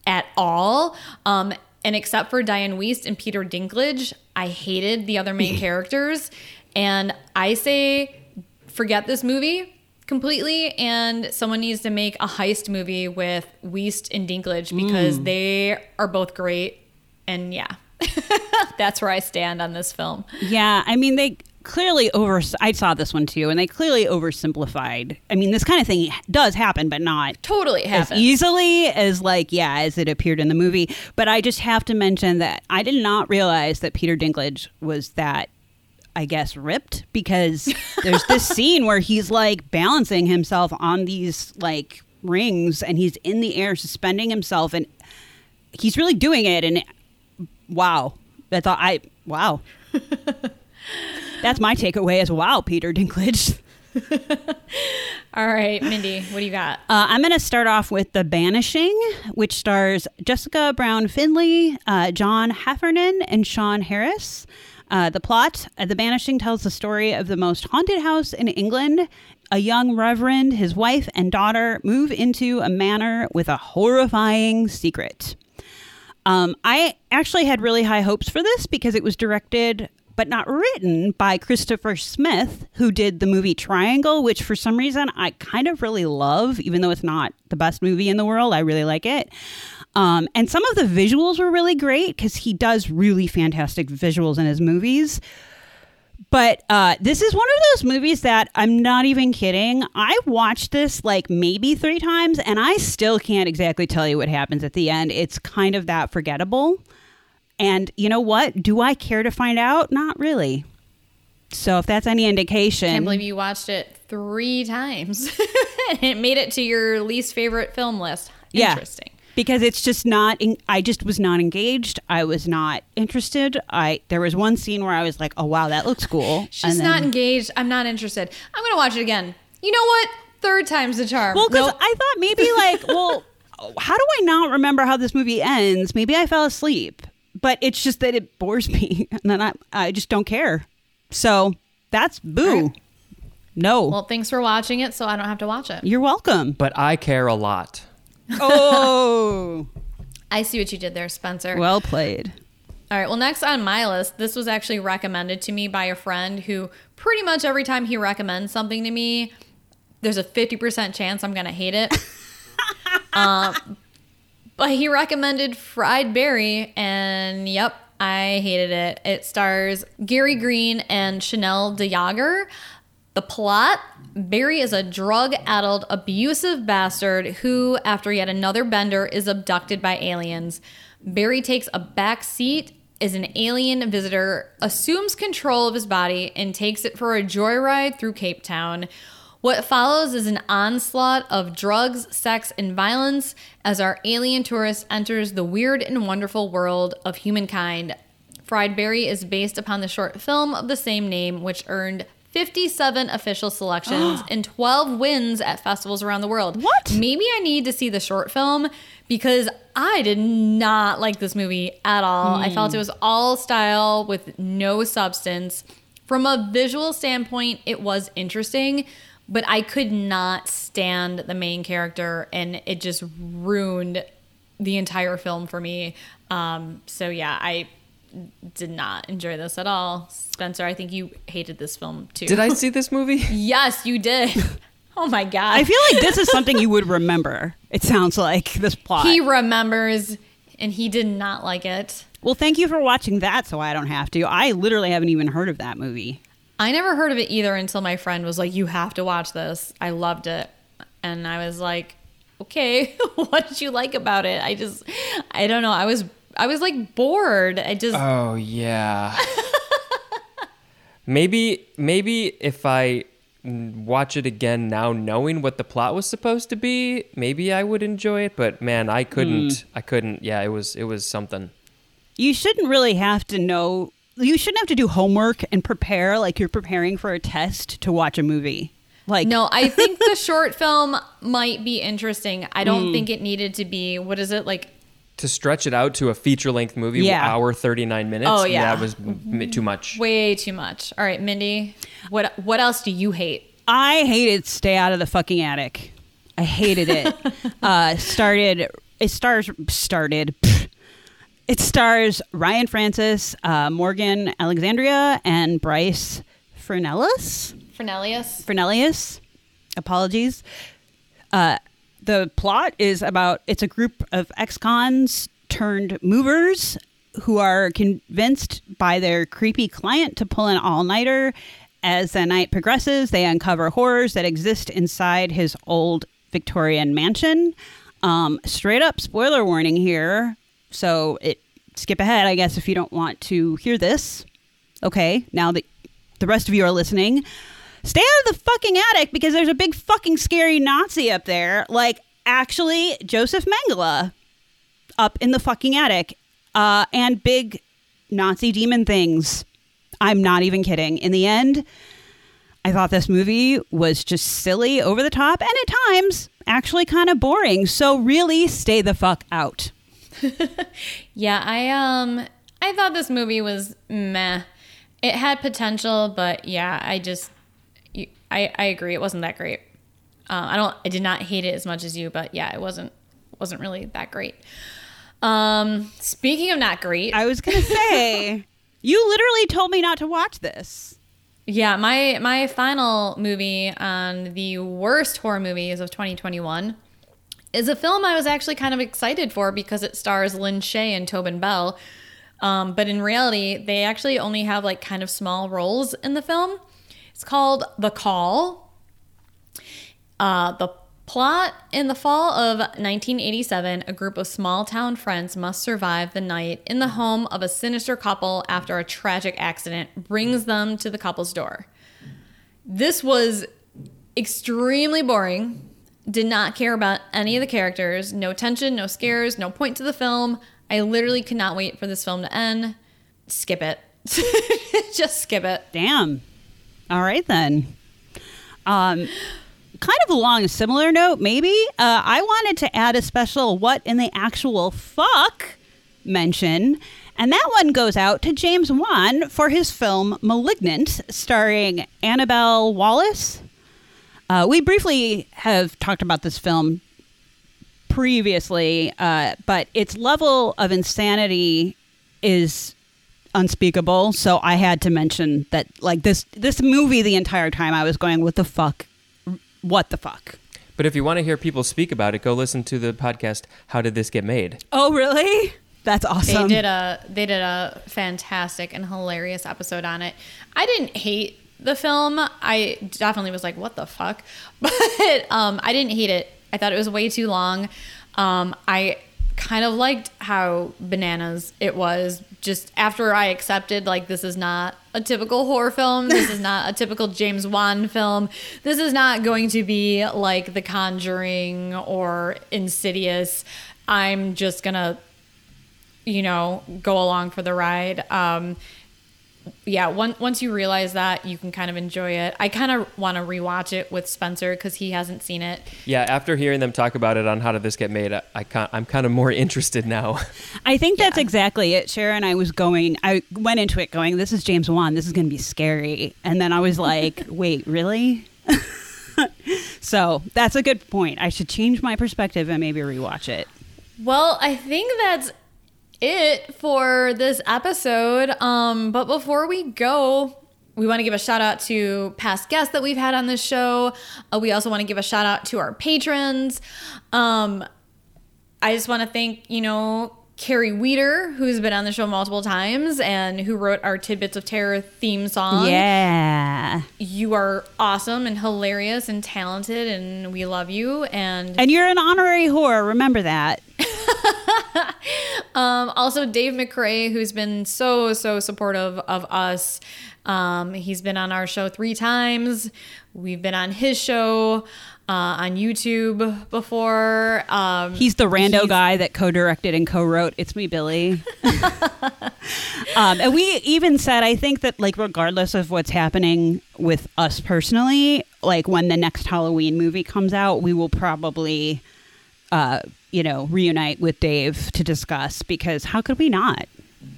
at all. Um, and except for Dianne Wiest and Peter Dinklage, I hated the other main characters. And I say, forget this movie completely. And someone needs to make a heist movie with Wiest and Dinklage because mm. they are both great. And yeah, that's where I stand on this film. Yeah, I mean they clearly over. I saw this one too, and they clearly oversimplified. I mean, this kind of thing does happen, but not Totally as easily as like yeah, as it appeared in the movie. But I just have to mention that I did not realize that Peter Dinklage was that. I guess ripped because there's this scene where he's like balancing himself on these like rings and he's in the air suspending himself and he's really doing it and wow. That's all i wow. That's my takeaway as wow peter dinklage. All right, Mindy, what do you got? uh, i'm going to start off with the banishing which stars jessica brown findlay uh, john heffernan and sean harris uh, the plot uh, the banishing tells the story of the most haunted house in england a young reverend his wife and daughter move into a manor with a horrifying secret Um, I actually had really high hopes for this because it was directed but not written by Christopher Smith, who did the movie Triangle, which for some reason I kind of really love, even though it's not the best movie in the world. I really like it. Um, and some of the visuals were really great because he does really fantastic visuals in his movies. But uh, this is one of those movies that I'm not even kidding. I watched this like maybe three times, and I still can't exactly tell you what happens at the end. It's kind of that forgettable. And you know what? Do I care to find out? Not really. So if that's any indication, I can't believe you watched it three times. and it made it to your least favorite film list. Yeah. Interesting. because it's just not. En- I just was not engaged. I was not interested. I there was one scene where I was like, "Oh wow, that looks cool." She's And not engaged. I'm not interested. I'm going to watch it again. You know what? Third time's the charm. Well, because Nope. I thought maybe like, well, how do I not remember how this movie ends? Maybe I fell asleep, but it's just that it bores me, and then I I just don't care. So that's boo. Right. No, well, thanks for watching it so I don't have to watch it. you're welcome. But I care a lot. oh, I see what you did there, Spencer. well played. All right. Well, next on my list, this was actually recommended to me by a friend who pretty much every time he recommends something to me, there's a 50% chance I'm going to hate it. um, but he recommended Fried Barry, and yep, I hated it. It stars Gary Green and Chanelle de Jager. The plot Barry is a drug addled, abusive bastard who, after yet another bender, is abducted by aliens. Barry takes a back seat as an alien visitor, assumes control of his body, and takes it for a joyride through Cape Town. What follows is an onslaught of drugs, sex, and violence as our alien tourist enters the weird and wonderful world of humankind. Fried Barry is based upon the short film of the same name, which earned 57 official selections and 12 wins at festivals around the world. What? Maybe I need to see the short film because I did not like this movie at all. I felt it was all style with no substance. From a visual standpoint, it was interesting, but I could not stand the main character and it just ruined the entire film for me. Um, so yeah, I did not enjoy this at all. Spencer, I think you hated this film too. Did I see this movie? yes, you did. oh my god. I feel like this is something you would remember. It sounds like this plot. he remembers and he did not like it. well, thank you for watching that, so I don't have to. I literally haven't even heard of that movie. I never heard of it either until my friend was like, "You have to watch this." I loved it, and I was like, "Okay, what did you like about it?" I just, I don't know. I was, I was like bored. I just, Oh yeah. maybe maybe if I mm, watch it again now knowing what the plot was supposed to be, maybe I would enjoy it, but man, I couldn't I couldn't. Yeah, it was it was something. You shouldn't really have to know. You shouldn't have to do homework and prepare like you're preparing for a test to watch a movie. Like no, I think the short film might be interesting. I don't think it needed to be. What is it like? To stretch it out to a feature-length movie, Yeah. hour 39 minutes, Oh, yeah. that was m- too much. Way too much. All right, Mindy, what what else do you hate? I hated Stay Out of the Fucking Attic. I hated it. uh, started. It stars. Started. pfft. It stars Ryan Francis, uh, Morgan Alexandria, and Bryce Fernellis. Fernelius. Fernelius. Apologies. Uh, the plot is about it's a group of ex-cons turned movers who are convinced by their creepy client to pull an all-nighter. As the night progresses, they uncover horrors that exist inside his old Victorian mansion. Um, straight up spoiler warning here. So it skip ahead, I guess, if you don't want to hear this. Okay, now that the rest of you are listening, stay out of the fucking attic because there's a big fucking scary Nazi up there. Like, actually, Joseph Mengele up in the fucking attic. Uh, and big Nazi demon things. I'm not even kidding. In the end, I thought this movie was just silly, over the top, and at times actually kind of boring. So, really, stay the fuck out. Yeah, I um I thought this movie was meh. It had potential, but yeah, I just I I agree it wasn't that great. Uh, I don't I did not hate it as much as you, but yeah, it wasn't wasn't really that great. Um speaking of not great, I was going to say, you literally told me not to watch this. yeah, my my final movie on the worst horror movies of 2021 is a film I was actually kind of excited for because it stars Lin Shaye and Tobin Bell. Um, but in reality, they actually only have like kind of small roles in the film. It's called The Call. Uh, the plot in the fall of 1987, a group of small town friends must survive the night in the home of a sinister couple after a tragic accident brings them to the couple's door. This was extremely boring. Did not care about any of the characters. No tension, no scares, no point to the film. I literally could not wait for this film to end. Skip it. Just skip it. Damn. All right then. Um, kind of along a similar note, maybe. Uh, I wanted to add a special "What in the actual fuck" mention, and that one goes out to James Wan for his film *Malignant*, starring Annabelle Wallis. Uh, we briefly have talked about this film previously, uh, but its level of insanity is unspeakable. So I had to mention that, like this this movie, the entire time I was going, "What the fuck? What the fuck?" But if you want to hear people speak about it, go listen to the podcast How Did This Get Made? Oh, really? That's awesome. They did a they did a fantastic and hilarious episode on it. I didn't hate the film. I definitely was like, "What the fuck?" But um, I didn't hate it. I thought it was way too long. Um, I kind of liked how bananas it was. Just after I accepted, like, this is not a typical horror film. This is not a typical James Wan film. This is not going to be like The Conjuring or Insidious. I'm just gonna you know, go along for the ride. Um, yeah, one, once you realize that, you can kind of enjoy it. I kind of want to rewatch it with Spencer because he hasn't seen it. Yeah, after hearing them talk about it on How Did This Get Made, I, I, I'm kind of more interested now. I think that's exactly it. Sharon, I was going, I went into it going, this is James Wan. This is going to be scary. And then I was like, wait, really? so that's a good point. I should change my perspective and maybe rewatch it. Well, I think that's it for this episode. Um, but before we go, we want to give a shout out to past guests that we've had on this show. Uh, we also want to give a shout out to our patrons. Um, I just want to thank, you know, Carrie Weeder, who's been on the show multiple times and who wrote our Tidbits of Terror theme song. Yeah. You are awesome and hilarious and talented, and we love you. And And you're an honorary whore. Remember that. Um, also, Dave McRae, who's been so, so supportive of us. Um, he's been on our show three times. We've been on his show uh, on YouTube before. Um, He's the rando He's- guy that co-directed and co-wrote "It's Me, Billy." um, and we even said, I think that like regardless of what's happening with us personally, like when the next Halloween movie comes out, we will probably, uh, you know, reunite with Dave to discuss because how could we not?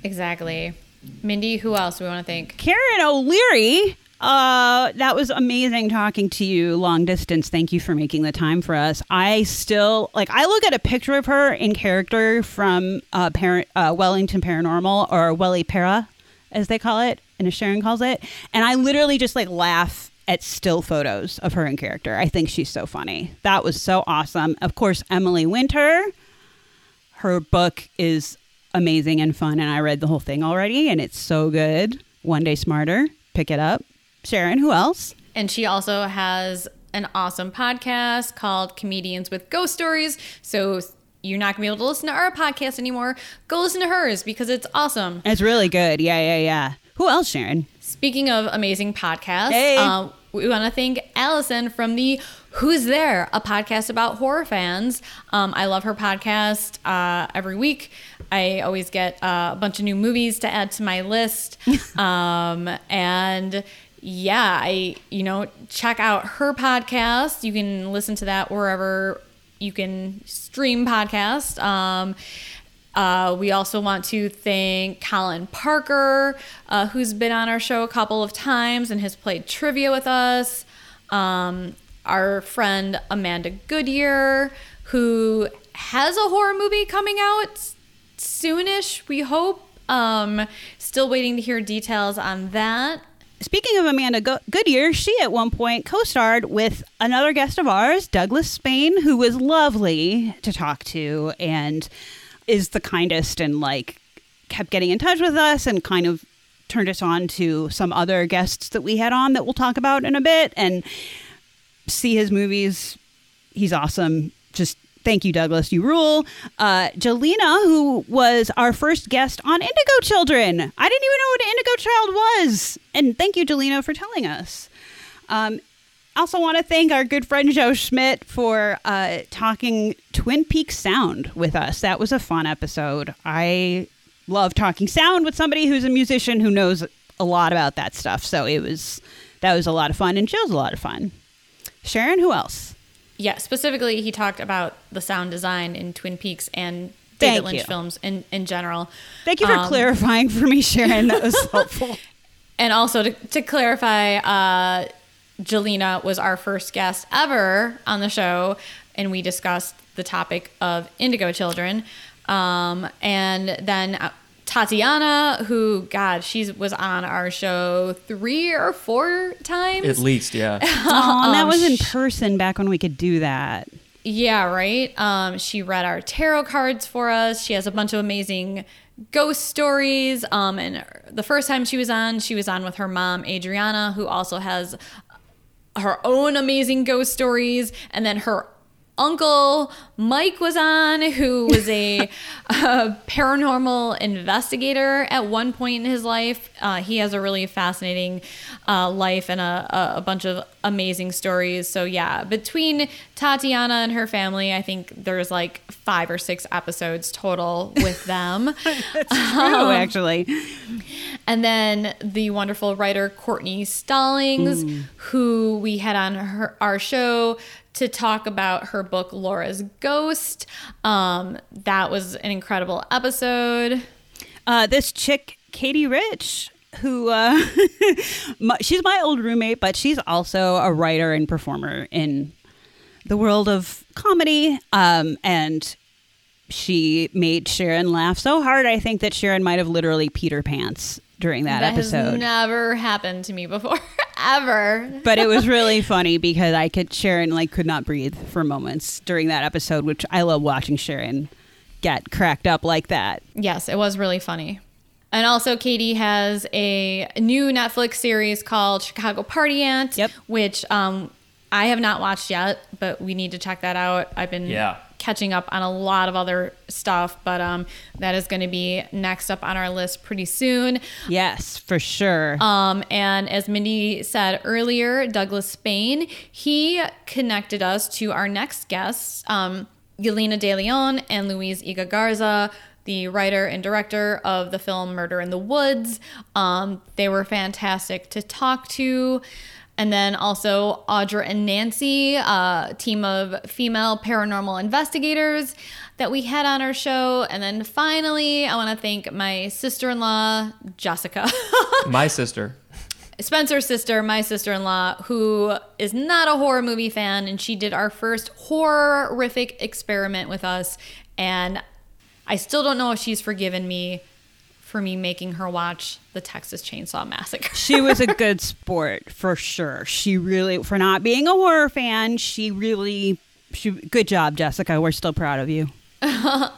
exactly. Mindy, who else do we want to thank? Karen O'Leary. Uh, that was amazing talking to you long distance. Thank you for making the time for us. I still like. I look at a picture of her in character from uh, parent uh, Wellington Paranormal or Welly Para, as they call it, and as Sharon calls it, and I literally just like laugh at still photos of her in character. I think she's so funny. That was so awesome. Of course, Emily Winter her book is amazing and fun and i read the whole thing already and it's so good one day smarter pick it up sharon who else And she also has an awesome podcast called Comedians with Ghost Stories. So you're not going to be able to listen to our podcast anymore. Go listen to hers because it's awesome. it's really good yeah yeah yeah who else sharon Speaking of amazing podcasts, Hey. uh, we want to thank Allison from the Who's There, a podcast about horror fans. Um, I love her podcast uh, every week. I always get uh, a bunch of new movies to add to my list. um, and yeah, I, you know, check out her podcast. You can listen to that wherever you can stream podcasts. Um, uh, we also want to thank Colin Parker, uh, who's been on our show a couple of times and has played trivia with us. Um, our friend Amanda Goodyear, who has a horror movie coming out soonish, we hope. Um, still waiting to hear details on that. speaking of amanda Go- goodyear she at one point co-starred with another guest of ours douglas spain who was lovely to talk to and is the kindest and like kept getting in touch with us and kind of turned us on to some other guests that we had on that we'll talk about in a bit and see his movies. He's awesome. Just thank you, Douglas. You rule. Uh, Jelena, who was our first guest on Indigo Children. I didn't even know what an Indigo Child was. And thank you, Jelena, for telling us. Um, also want to thank our good friend Joe Schmidt for uh, talking Twin Peaks sound with us. That was a fun episode. I love talking sound with somebody who's a musician who knows a lot about that stuff. So it was that was a lot of fun, and Joe's a lot of fun. Sharon, who else? Yeah, specifically, he talked about the sound design in Twin Peaks and Thank David Lynch you. films in, in general. Thank you for Um, clarifying for me, Sharon. That was helpful. And also to, to clarify, uh, Jelena was our first guest ever on the show, and we discussed the topic of indigo children. Um, and then uh, Tatiana, who, God, she was on our show three or four times. At least, yeah. Aw, that Um, was in person back when we could do that. Yeah, right. Um, she read our tarot cards for us. She has a bunch of amazing ghost stories. Um, and the first time she was on, she was on with her mom, Adriana, who also has her own amazing ghost stories. And then her uncle, Mike, was on, who was a, a paranormal investigator at one point in his life. Uh, he has a really fascinating uh, life and a, a, a bunch of amazing stories. So, yeah, between Tatiana and her family, I think there's like five or six episodes total with them. That's true, actually. And then the wonderful writer Courtney Stallings, who we had on her, our show to talk about her book Laura's Ghost. Um, that was an incredible episode. Uh, this chick, Katie Rich, who uh, my, she's my old roommate, but she's also a writer and performer in the world of comedy. Um, and she made Sharon laugh so hard. I think that Sharon might have literally Peter pants during that, That has episode. never happened to me before, ever. but it was really funny because I could Sharon like could not breathe for moments during that episode, which I love watching Sharon get cracked up like that. Yes, it was really funny. And also, Katie has a new Netflix series called Chicago Party Aunt, Yep. which um, I have not watched yet, but we need to check that out. I've been Yeah. Catching up on a lot of other stuff, but um, that is going to be next up on our list pretty soon. Yes, for sure. Um, and as Mindy said earlier, Douglas Spain, he connected us to our next guests, um, Yelena De Leon and Luis Iga Garza, the writer and director of the film Murder in the Woods. Um, they were fantastic to talk to. And then also Audra and Nancy, a team of female paranormal investigators that we had on our show. And then finally, I want to thank my sister in law, Jessica. My sister. Spencer's sister, my sister in law, who is not a horror movie fan, and she did our first horrific experiment with us. And I still don't know if she's forgiven me for me making her watch the Texas Chainsaw Massacre. she was a good sport for sure. She really, for not being a horror fan, she really, she, good job, Jessica. We're still proud of you.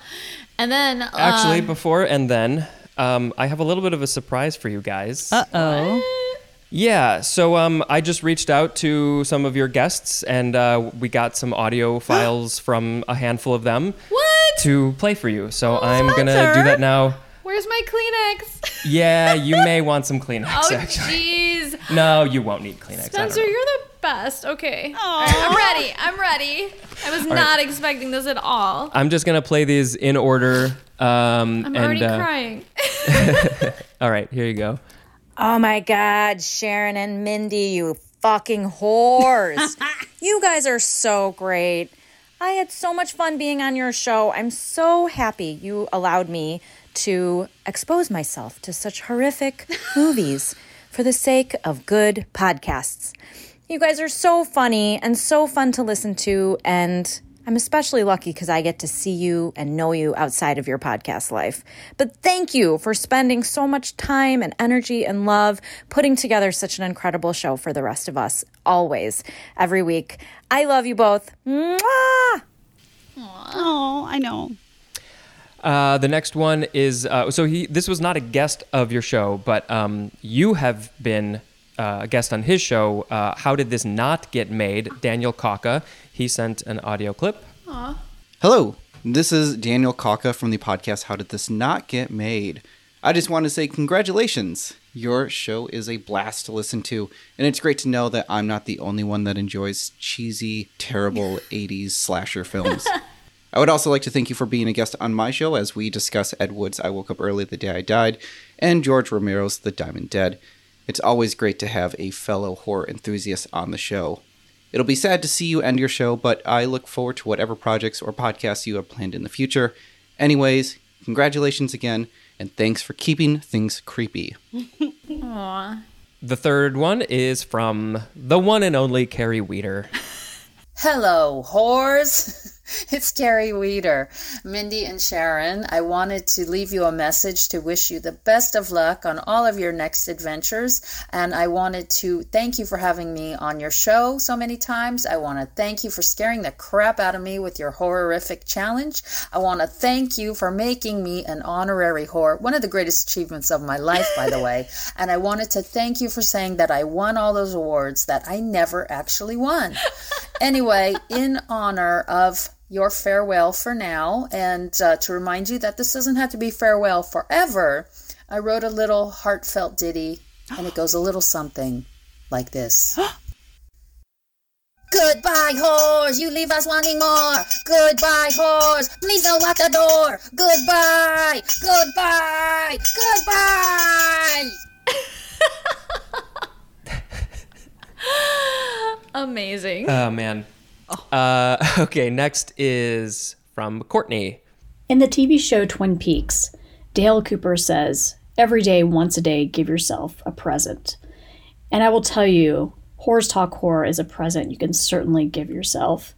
And then, uh, Actually, before and then, um, I have a little bit of a surprise for you guys. Uh oh. Yeah, so um, I just reached out to some of your guests, and uh, we got some audio files from a handful of them what? to play for you. So I'm gonna do that now. Where's my Kleenex? Yeah, you may want some Kleenex. Oh, actually, jeez. no, you won't need Kleenex. Spencer, you're the best. Okay. All right, I'm ready. I'm ready. I was not expecting this at all. I'm just gonna play these in order. Um, I'm and, already uh, crying. All right, here you go. Oh my God, Sharon and Mindy, you fucking whores. you guys are so great. I had so much fun being on your show. I'm so happy you allowed me to expose myself to such horrific movies for the sake of good podcasts. You guys are so funny and so fun to listen to, and I'm especially lucky because I get to see you and know you outside of your podcast life. But thank you for spending so much time and energy and love putting together such an incredible show for the rest of us, always, every week. I love you both. Mwah! Oh, I know. Uh, the next one is uh, so he. This was not a guest of your show, but um, you have been uh, a guest on his show. Uh, How did this not get made? Daniel Kaka. He sent an audio clip. Hello, this is Daniel Kaka from the podcast How Did This Not Get Made? I just want to say congratulations. Your show is a blast to listen to, and it's great to know that I'm not the only one that enjoys cheesy, terrible 80s slasher films. I would also like to thank you for being a guest on my show as we discuss Ed Wood's I Woke Up Early the Day I Died and George Romero's The Diamond Dead. It's always great to have a fellow horror enthusiast on the show. It'll be sad to see you end your show, but I look forward to whatever projects or podcasts you have planned in the future. Anyways, congratulations again, and thanks for keeping things creepy. Aww. The third one is from the one and only Carrie Weeder. Hello, whores. It's Carrie Weeder. Mindy and Sharon, I wanted to leave you a message to wish you the best of luck on all of your next adventures. And I wanted to thank you for having me on your show so many times. I want to thank you for scaring the crap out of me with your horrific challenge. I want to thank you for making me an honorary whore, one of the greatest achievements of my life, by the way. And I wanted to thank you for saying that I won all those awards that I never actually won anyway, in honor of your farewell for now, and uh, to remind you that this doesn't have to be farewell forever, I wrote a little heartfelt ditty, and it goes a little something like this. Goodbye, whores. You leave us wanting more. Goodbye, whores. Please don't lock the door. Goodbye. Goodbye. Goodbye. Amazing. Oh man. Uh, okay, next is from Courtney. In the TV show Twin Peaks, Dale Cooper says, Every day, once a day, give yourself a present. And I will tell you, Horrors Talk Horror is a present you can certainly give yourself.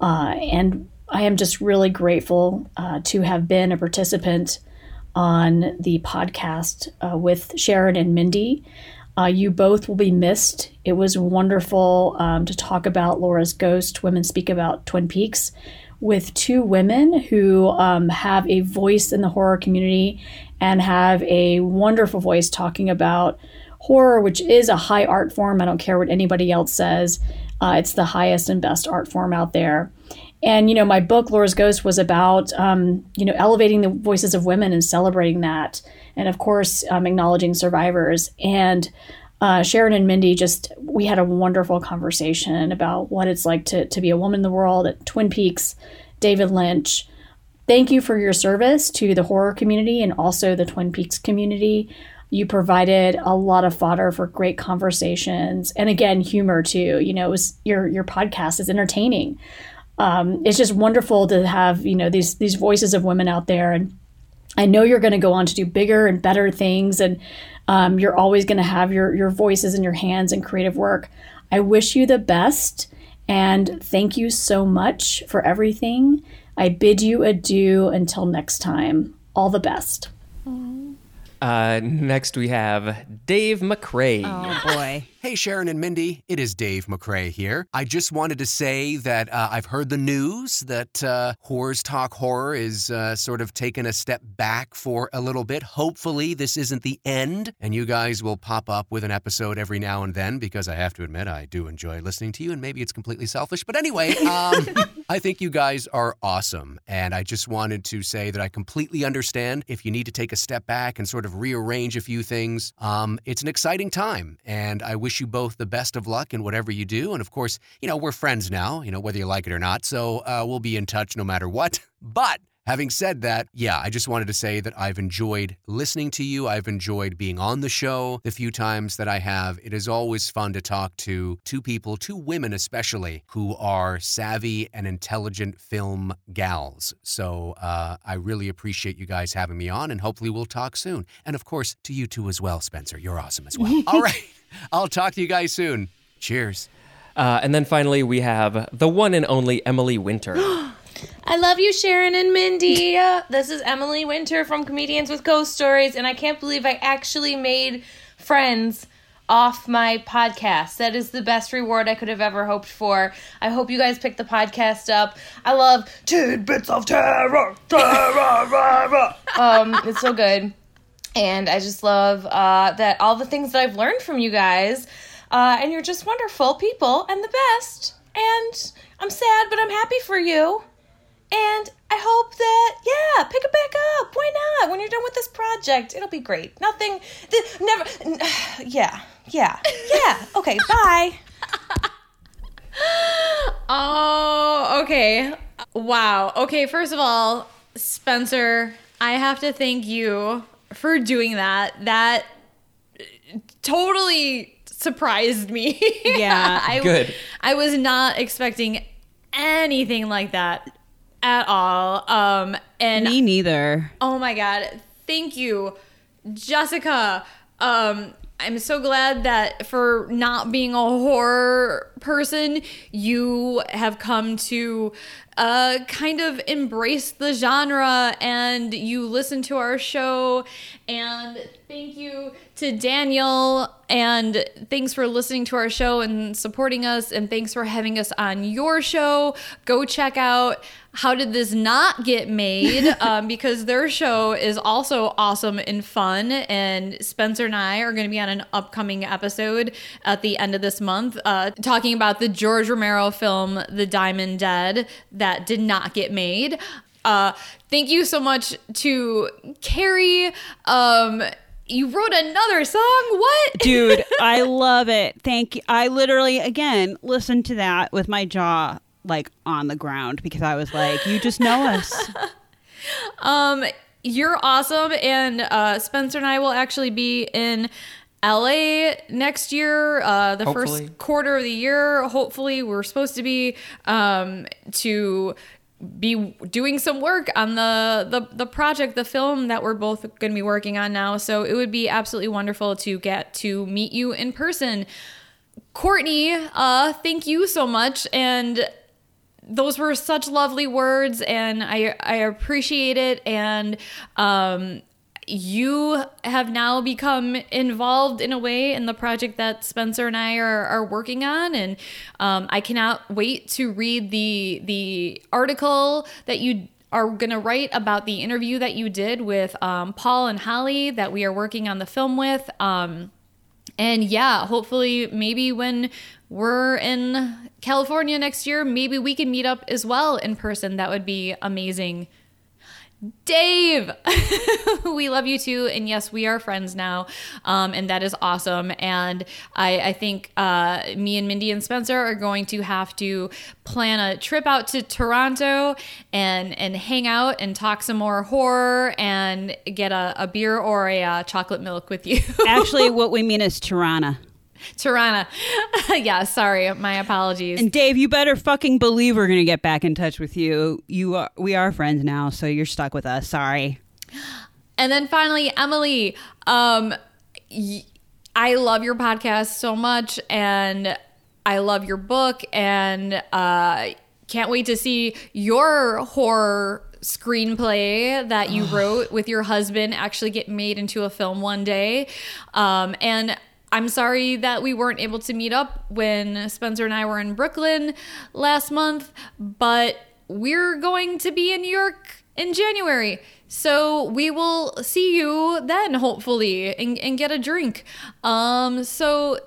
Uh, and I am just really grateful uh, to have been a participant on the podcast uh, with Sharon and Mindy. Uh, you both will be missed. It was wonderful um, to talk about Laura's Ghost, Women Speak About Twin Peaks, with two women who um, have a voice in the horror community and have a wonderful voice talking about horror, which is a high art form. I don't care what anybody else says, uh, it's the highest and best art form out there. And, you know, my book, Laura's Ghost, was about, um, you know, elevating the voices of women and celebrating that. And of course, um, acknowledging survivors. And uh, Sharon and Mindy just, we had a wonderful conversation about what it's like to, to be a woman in the world at Twin Peaks, David Lynch. Thank you for your service to the horror community and also the Twin Peaks community. You provided a lot of fodder for great conversations and again humor too. You know, it was your your podcast is entertaining um, it's just wonderful to have you know these these voices of women out there and i know you're going to go on to do bigger and better things and um, you're always going to have your your voices and your hands and creative work i wish you the best and thank you so much for everything i bid you adieu until next time all the best Uh, next we have Dave McRae. Oh boy. Hey, Sharon and Mindy, it is Dave McRae here. I just wanted to say that uh, I've heard the news that uh, Horrors Talk Horror is uh, sort of taking a step back for a little bit. Hopefully, this isn't the end, and you guys will pop up with an episode every now and then because I have to admit, I do enjoy listening to you, and maybe it's completely selfish. But anyway, um, I think you guys are awesome, and I just wanted to say that I completely understand if you need to take a step back and sort of rearrange a few things. Um, it's an exciting time, and I wish you both the best of luck in whatever you do. And of course, you know, we're friends now, you know, whether you like it or not. So uh, we'll be in touch no matter what. But having said that, yeah, I just wanted to say that I've enjoyed listening to you. I've enjoyed being on the show the few times that I have. It is always fun to talk to two people, two women especially, who are savvy and intelligent film gals. So uh, I really appreciate you guys having me on, and hopefully we'll talk soon. And of course, to you too as well, Spencer. You're awesome as well. All right. I'll talk to you guys soon. Cheers. Uh, and then finally we have the one and only Emily Winter. I love you, Sharon and Mindy. Uh, this is Emily Winter from Comedians with Ghost Stories, and I can't believe I actually made friends off my podcast. That is the best reward I could have ever hoped for. I hope you guys pick the podcast up. I love tidbits of terror, terror, terror. Um, it's so good, and I just love uh, that all the things that I've learned from you guys. Uh, and you're just wonderful people and the best. And I'm sad, but I'm happy for you. And I hope that, yeah, pick it back up. Why not? When you're done with this project, it'll be great. Nothing, th- never, n- yeah, yeah, yeah. Okay, bye. Oh, okay. Wow. Okay, first of all, Spencer, I have to thank you for doing that. That totally surprised me. Yeah. I, Good. I was not expecting anything like that at all. Um, and Me neither. Oh my god. Thank you, Jessica. Um I'm so glad that for not being a horror person, you have come to uh, kind of embrace the genre and you listen to our show. And thank you to Daniel. And thanks for listening to our show and supporting us. And thanks for having us on your show. Go check out How Did This Not Get Made? um, because their show is also awesome and fun. And Spencer and I are going to be on an upcoming episode at the end of this month uh, talking about the George Romero film, The Diamond Dead, that did not get made. Uh, thank you so much to Carrie. Um, you wrote another song? What? Dude, I love it. Thank you. I literally, again, listened to that with my jaw like on the ground because I was like, you just know us. Um, you're awesome, and uh, Spencer and I will actually be in LA next year, uh, the Hopefully. first quarter of the year. Hopefully, we're supposed to be um, to be doing some work on the, the the project, the film that we're both going to be working on now. So it would be absolutely wonderful to get to meet you in person. Courtney, uh, thank you so much, and those were such lovely words, and I I appreciate it. And um, you have now become involved in a way in the project that Spencer and I are, are working on, and um, I cannot wait to read the the article that you are going to write about the interview that you did with um, Paul and Holly that we are working on the film with. Um, and yeah, hopefully, maybe when we're in California next year, maybe we can meet up as well in person. That would be amazing. Dave, we love you too. And yes, we are friends now. Um, and that is awesome. And I, I think uh, me and Mindy and Spencer are going to have to plan a trip out to Toronto and, and hang out and talk some more horror and get a, a beer or a uh, chocolate milk with you. Actually, what we mean is Tirana. Tirana. yeah, sorry. My apologies. And Dave, you better fucking believe we're gonna get back in touch with you. You are, we are friends now, so you're stuck with us. Sorry. And then finally, Emily, um, y- I love your podcast so much, and I love your book, and uh, can't wait to see your horror screenplay that you wrote with your husband actually get made into a film one day. Um, and I'm sorry that we weren't able to meet up when Spencer and I were in Brooklyn last month, but we're going to be in New York in January. So we will see you then, hopefully, and, and get a drink. Um, so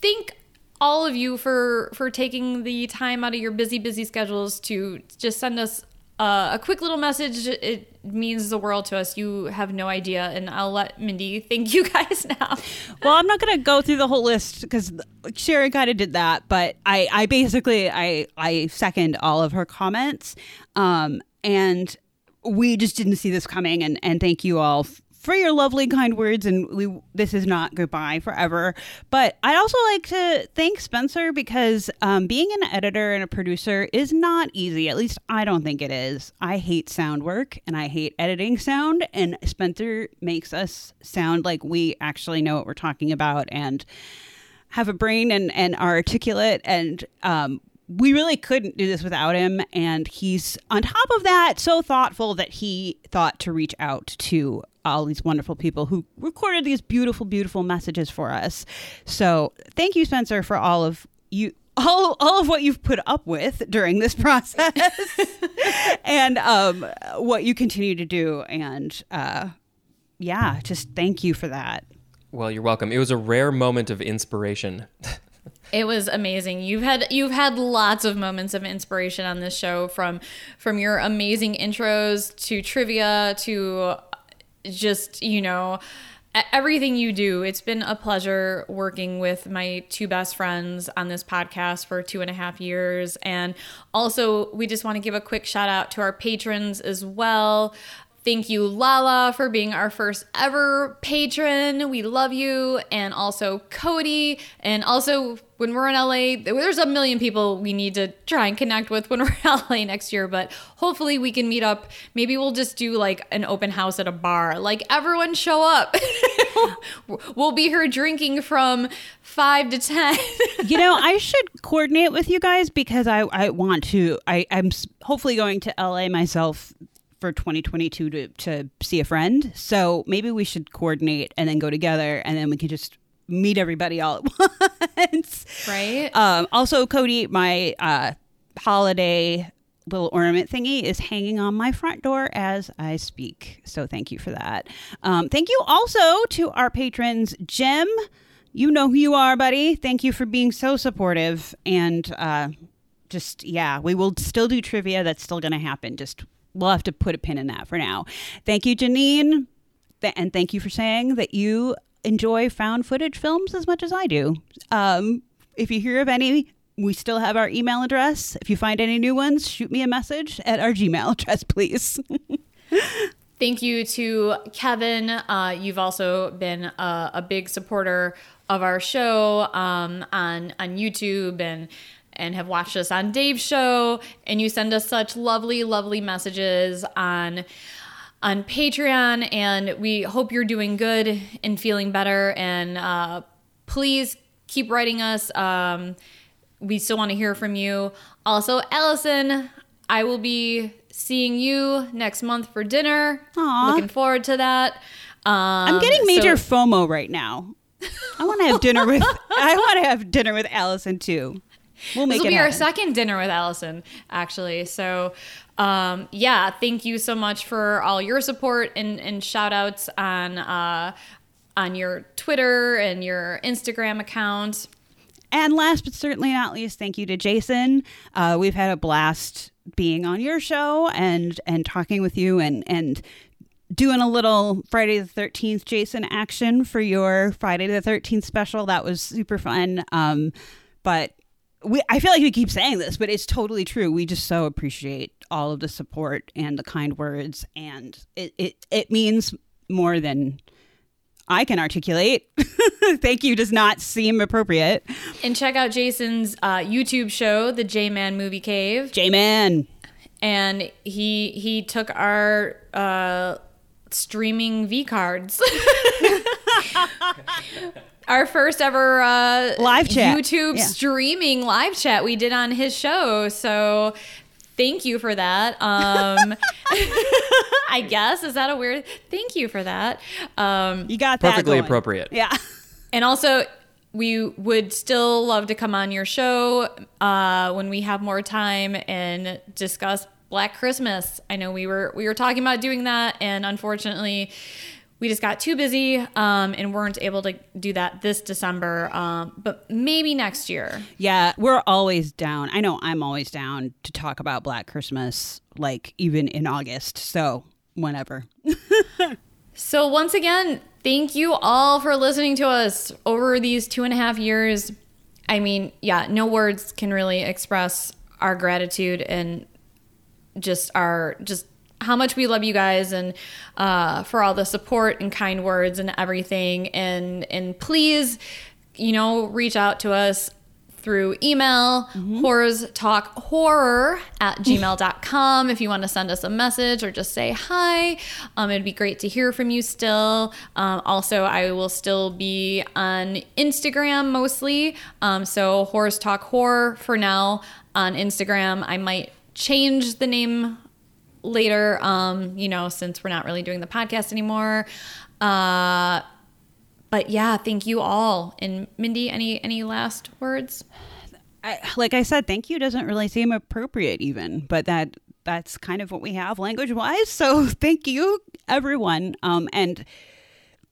thank all of you for for taking the time out of your busy, busy schedules to just send us uh, a quick little message. It means the world to us. You have no idea, and I'll let Mindy thank you guys now. Well, I'm not gonna go through the whole list because Sherry kind of did that, but I, I basically, I, I second all of her comments, um, and we just didn't see this coming, and and thank you all for your lovely kind words and we this is not goodbye forever. But i'd also like to thank spencer because um, being an editor and a producer is not easy. At least i don't think it is. I hate sound work and i hate editing sound and spencer makes us sound like we actually know what we're talking about and have a brain and, and are articulate. And um, we really couldn't do this without him and he's on top of that so thoughtful that he thought to reach out to all these wonderful people who recorded these beautiful beautiful messages for us so thank you spencer for all of you all, all of what you've put up with during this process and um, what you continue to do and uh, yeah just thank you for that Well, you're welcome. It was a rare moment of inspiration. It was amazing. You've had you've had lots of moments of inspiration on this show from from your amazing intros to trivia to just, you know, everything you do. It's been a pleasure working with my two best friends on this podcast for two and a half years. And also, we just want to give a quick shout out to our patrons as well. Thank you, Lala, for being our first ever patron. We love you. And also Cody. And also, when we're in LA, there's a million people we need to try and connect with when we're in LA next year. But hopefully, we can meet up. Maybe we'll just do like an open house at a bar. Like, everyone show up. we'll be here drinking from five to 10. you know, I should coordinate with you guys because I, I want to. I, I'm hopefully going to LA myself for 2022 to, to see a friend. So maybe we should coordinate and then go together and then we can just meet everybody all at once. right? Um, also, Cody, my uh, holiday little ornament thingy is hanging on my front door as I speak. So thank you for that. Um, thank you also to our patrons, Jim. You know who you are, buddy. Thank you for being so supportive. And uh, just, yeah, we will still do trivia. That's still going to happen. Just, we'll have to put a pin in that for now. Thank you, Janine. Th- and thank you for saying that you enjoy found footage films as much as I do. Um, if you hear of any, we still have our email address. If you find any new ones, shoot me a message at our Gmail address, please. Thank you to Kevin. Uh, you've also been a, a big supporter of our show um, on on YouTube and and have watched us on Dave's show. And you send us such lovely, lovely messages on on Patreon. And we hope you're doing good and feeling better. And uh, please keep writing us. Um, we still want to hear from you. Also, Allison, I will be seeing you next month for dinner. Aw. Looking forward to that. Um, I'm getting major so- FOMO right now. I want to have dinner with. I want to have dinner with Allison too. We'll make this will be our second dinner with Allison, actually. So, um, yeah, thank you so much for all your support and, and shout outs on uh, on your Twitter and your Instagram account. And last but certainly not least, thank you to Jason. Uh, we've had a blast being on your show and and talking with you and and doing a little Friday the Thirteenth Jason action for your Friday the Thirteenth special. That was super fun. Um, but we I feel like we keep saying this, but it's totally true. We just so appreciate all of the support and the kind words, and it it, it means more than. I can articulate. Thank you does not seem appropriate. And check out Jason's uh, YouTube show, The J Man Movie Cave. J Man. And he he took our uh, streaming V cards. our first ever uh, Live chat. YouTube Yeah. streaming live chat we did on his show. So thank you for that. Um, I guess is that a weird? Thank you for that. Um, You got that. Perfectly going. appropriate. Yeah. and also, we would still love to come on your show uh, when we have more time and discuss Black Christmas. I know we were we were talking about doing that, and unfortunately, we just got too busy um, and weren't able to do that this December. Um, but maybe next year. Yeah, we're always down. I know I'm always down to talk about Black Christmas, like even in August. So, whenever. So, once again, thank you all for listening to us over these two and a half years. I mean, yeah, no words can really express our gratitude and just our, just how much we love you guys and uh, for all the support and kind words and everything. And, and please, you know, reach out to us through email, horrors talk horror at gmail.com if you want to send us a message or just say hi. Um, it'd be great to hear from you still. Um, also, I will still be on Instagram mostly. Um, so, horrors talk horror for now on Instagram. I might change the name later, um, you know, since we're not really doing the podcast anymore. Uh, but yeah, thank you all. And Mindy, any any last words? I, like I said, thank you doesn't really seem appropriate, even, but that that's kind of what we have language wise. So, thank you, everyone. Um, and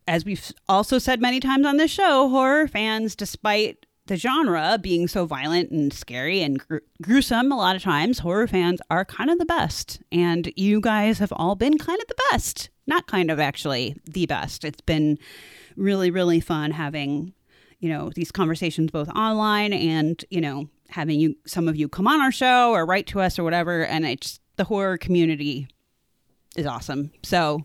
as we've also said many times on this show, horror fans, despite the genre being so violent and scary and gru- gruesome a lot of times, horror fans are kind of the best. And you guys have all been kind of the best. Not kind of, actually, the best. It's been really, really fun having, you know, these conversations both online and, you know, having you, some of you come on our show or write to us or whatever. And it's the horror community is awesome. So,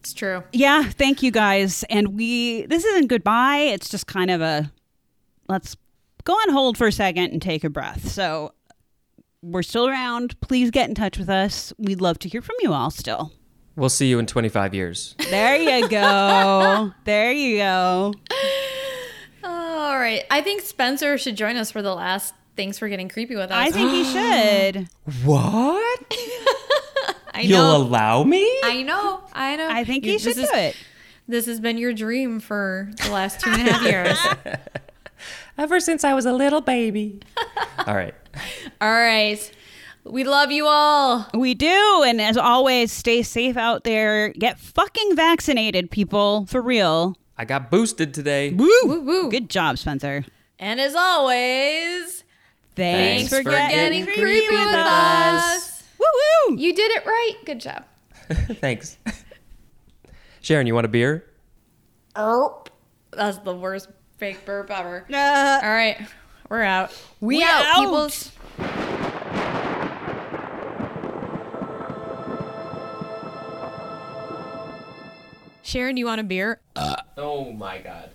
It's true. yeah, thank you guys. And we this isn't goodbye. It's just kind of a let's go on hold for a second and take a breath. So we're still around. Please get in touch with us. We'd love to hear from you all still. We'll see you in 25 years. There you go. there you go. All right. I think Spencer should join us for the last. Thanks for getting creepy with us. I think he should. What? I You'll know. allow me? I know. I know. I think you, should this do it. This has been your dream for the last two and a half years. Ever since I was a little baby. All right. All right. We love you all. We do. And as always, stay safe out there. Get fucking vaccinated, people. For real. I got boosted today. Woo. Woo woo. Good job, Spencer. And as always, Thanks, Thanks for getting, getting creepy, with us. Woo woo. You did it right. Good job. Thanks. Sharon, you want a beer? Erp. That's the worst fake burp ever. Uh, All right. We're out. We out. peoples. Sharon, you want a beer? Oh my god.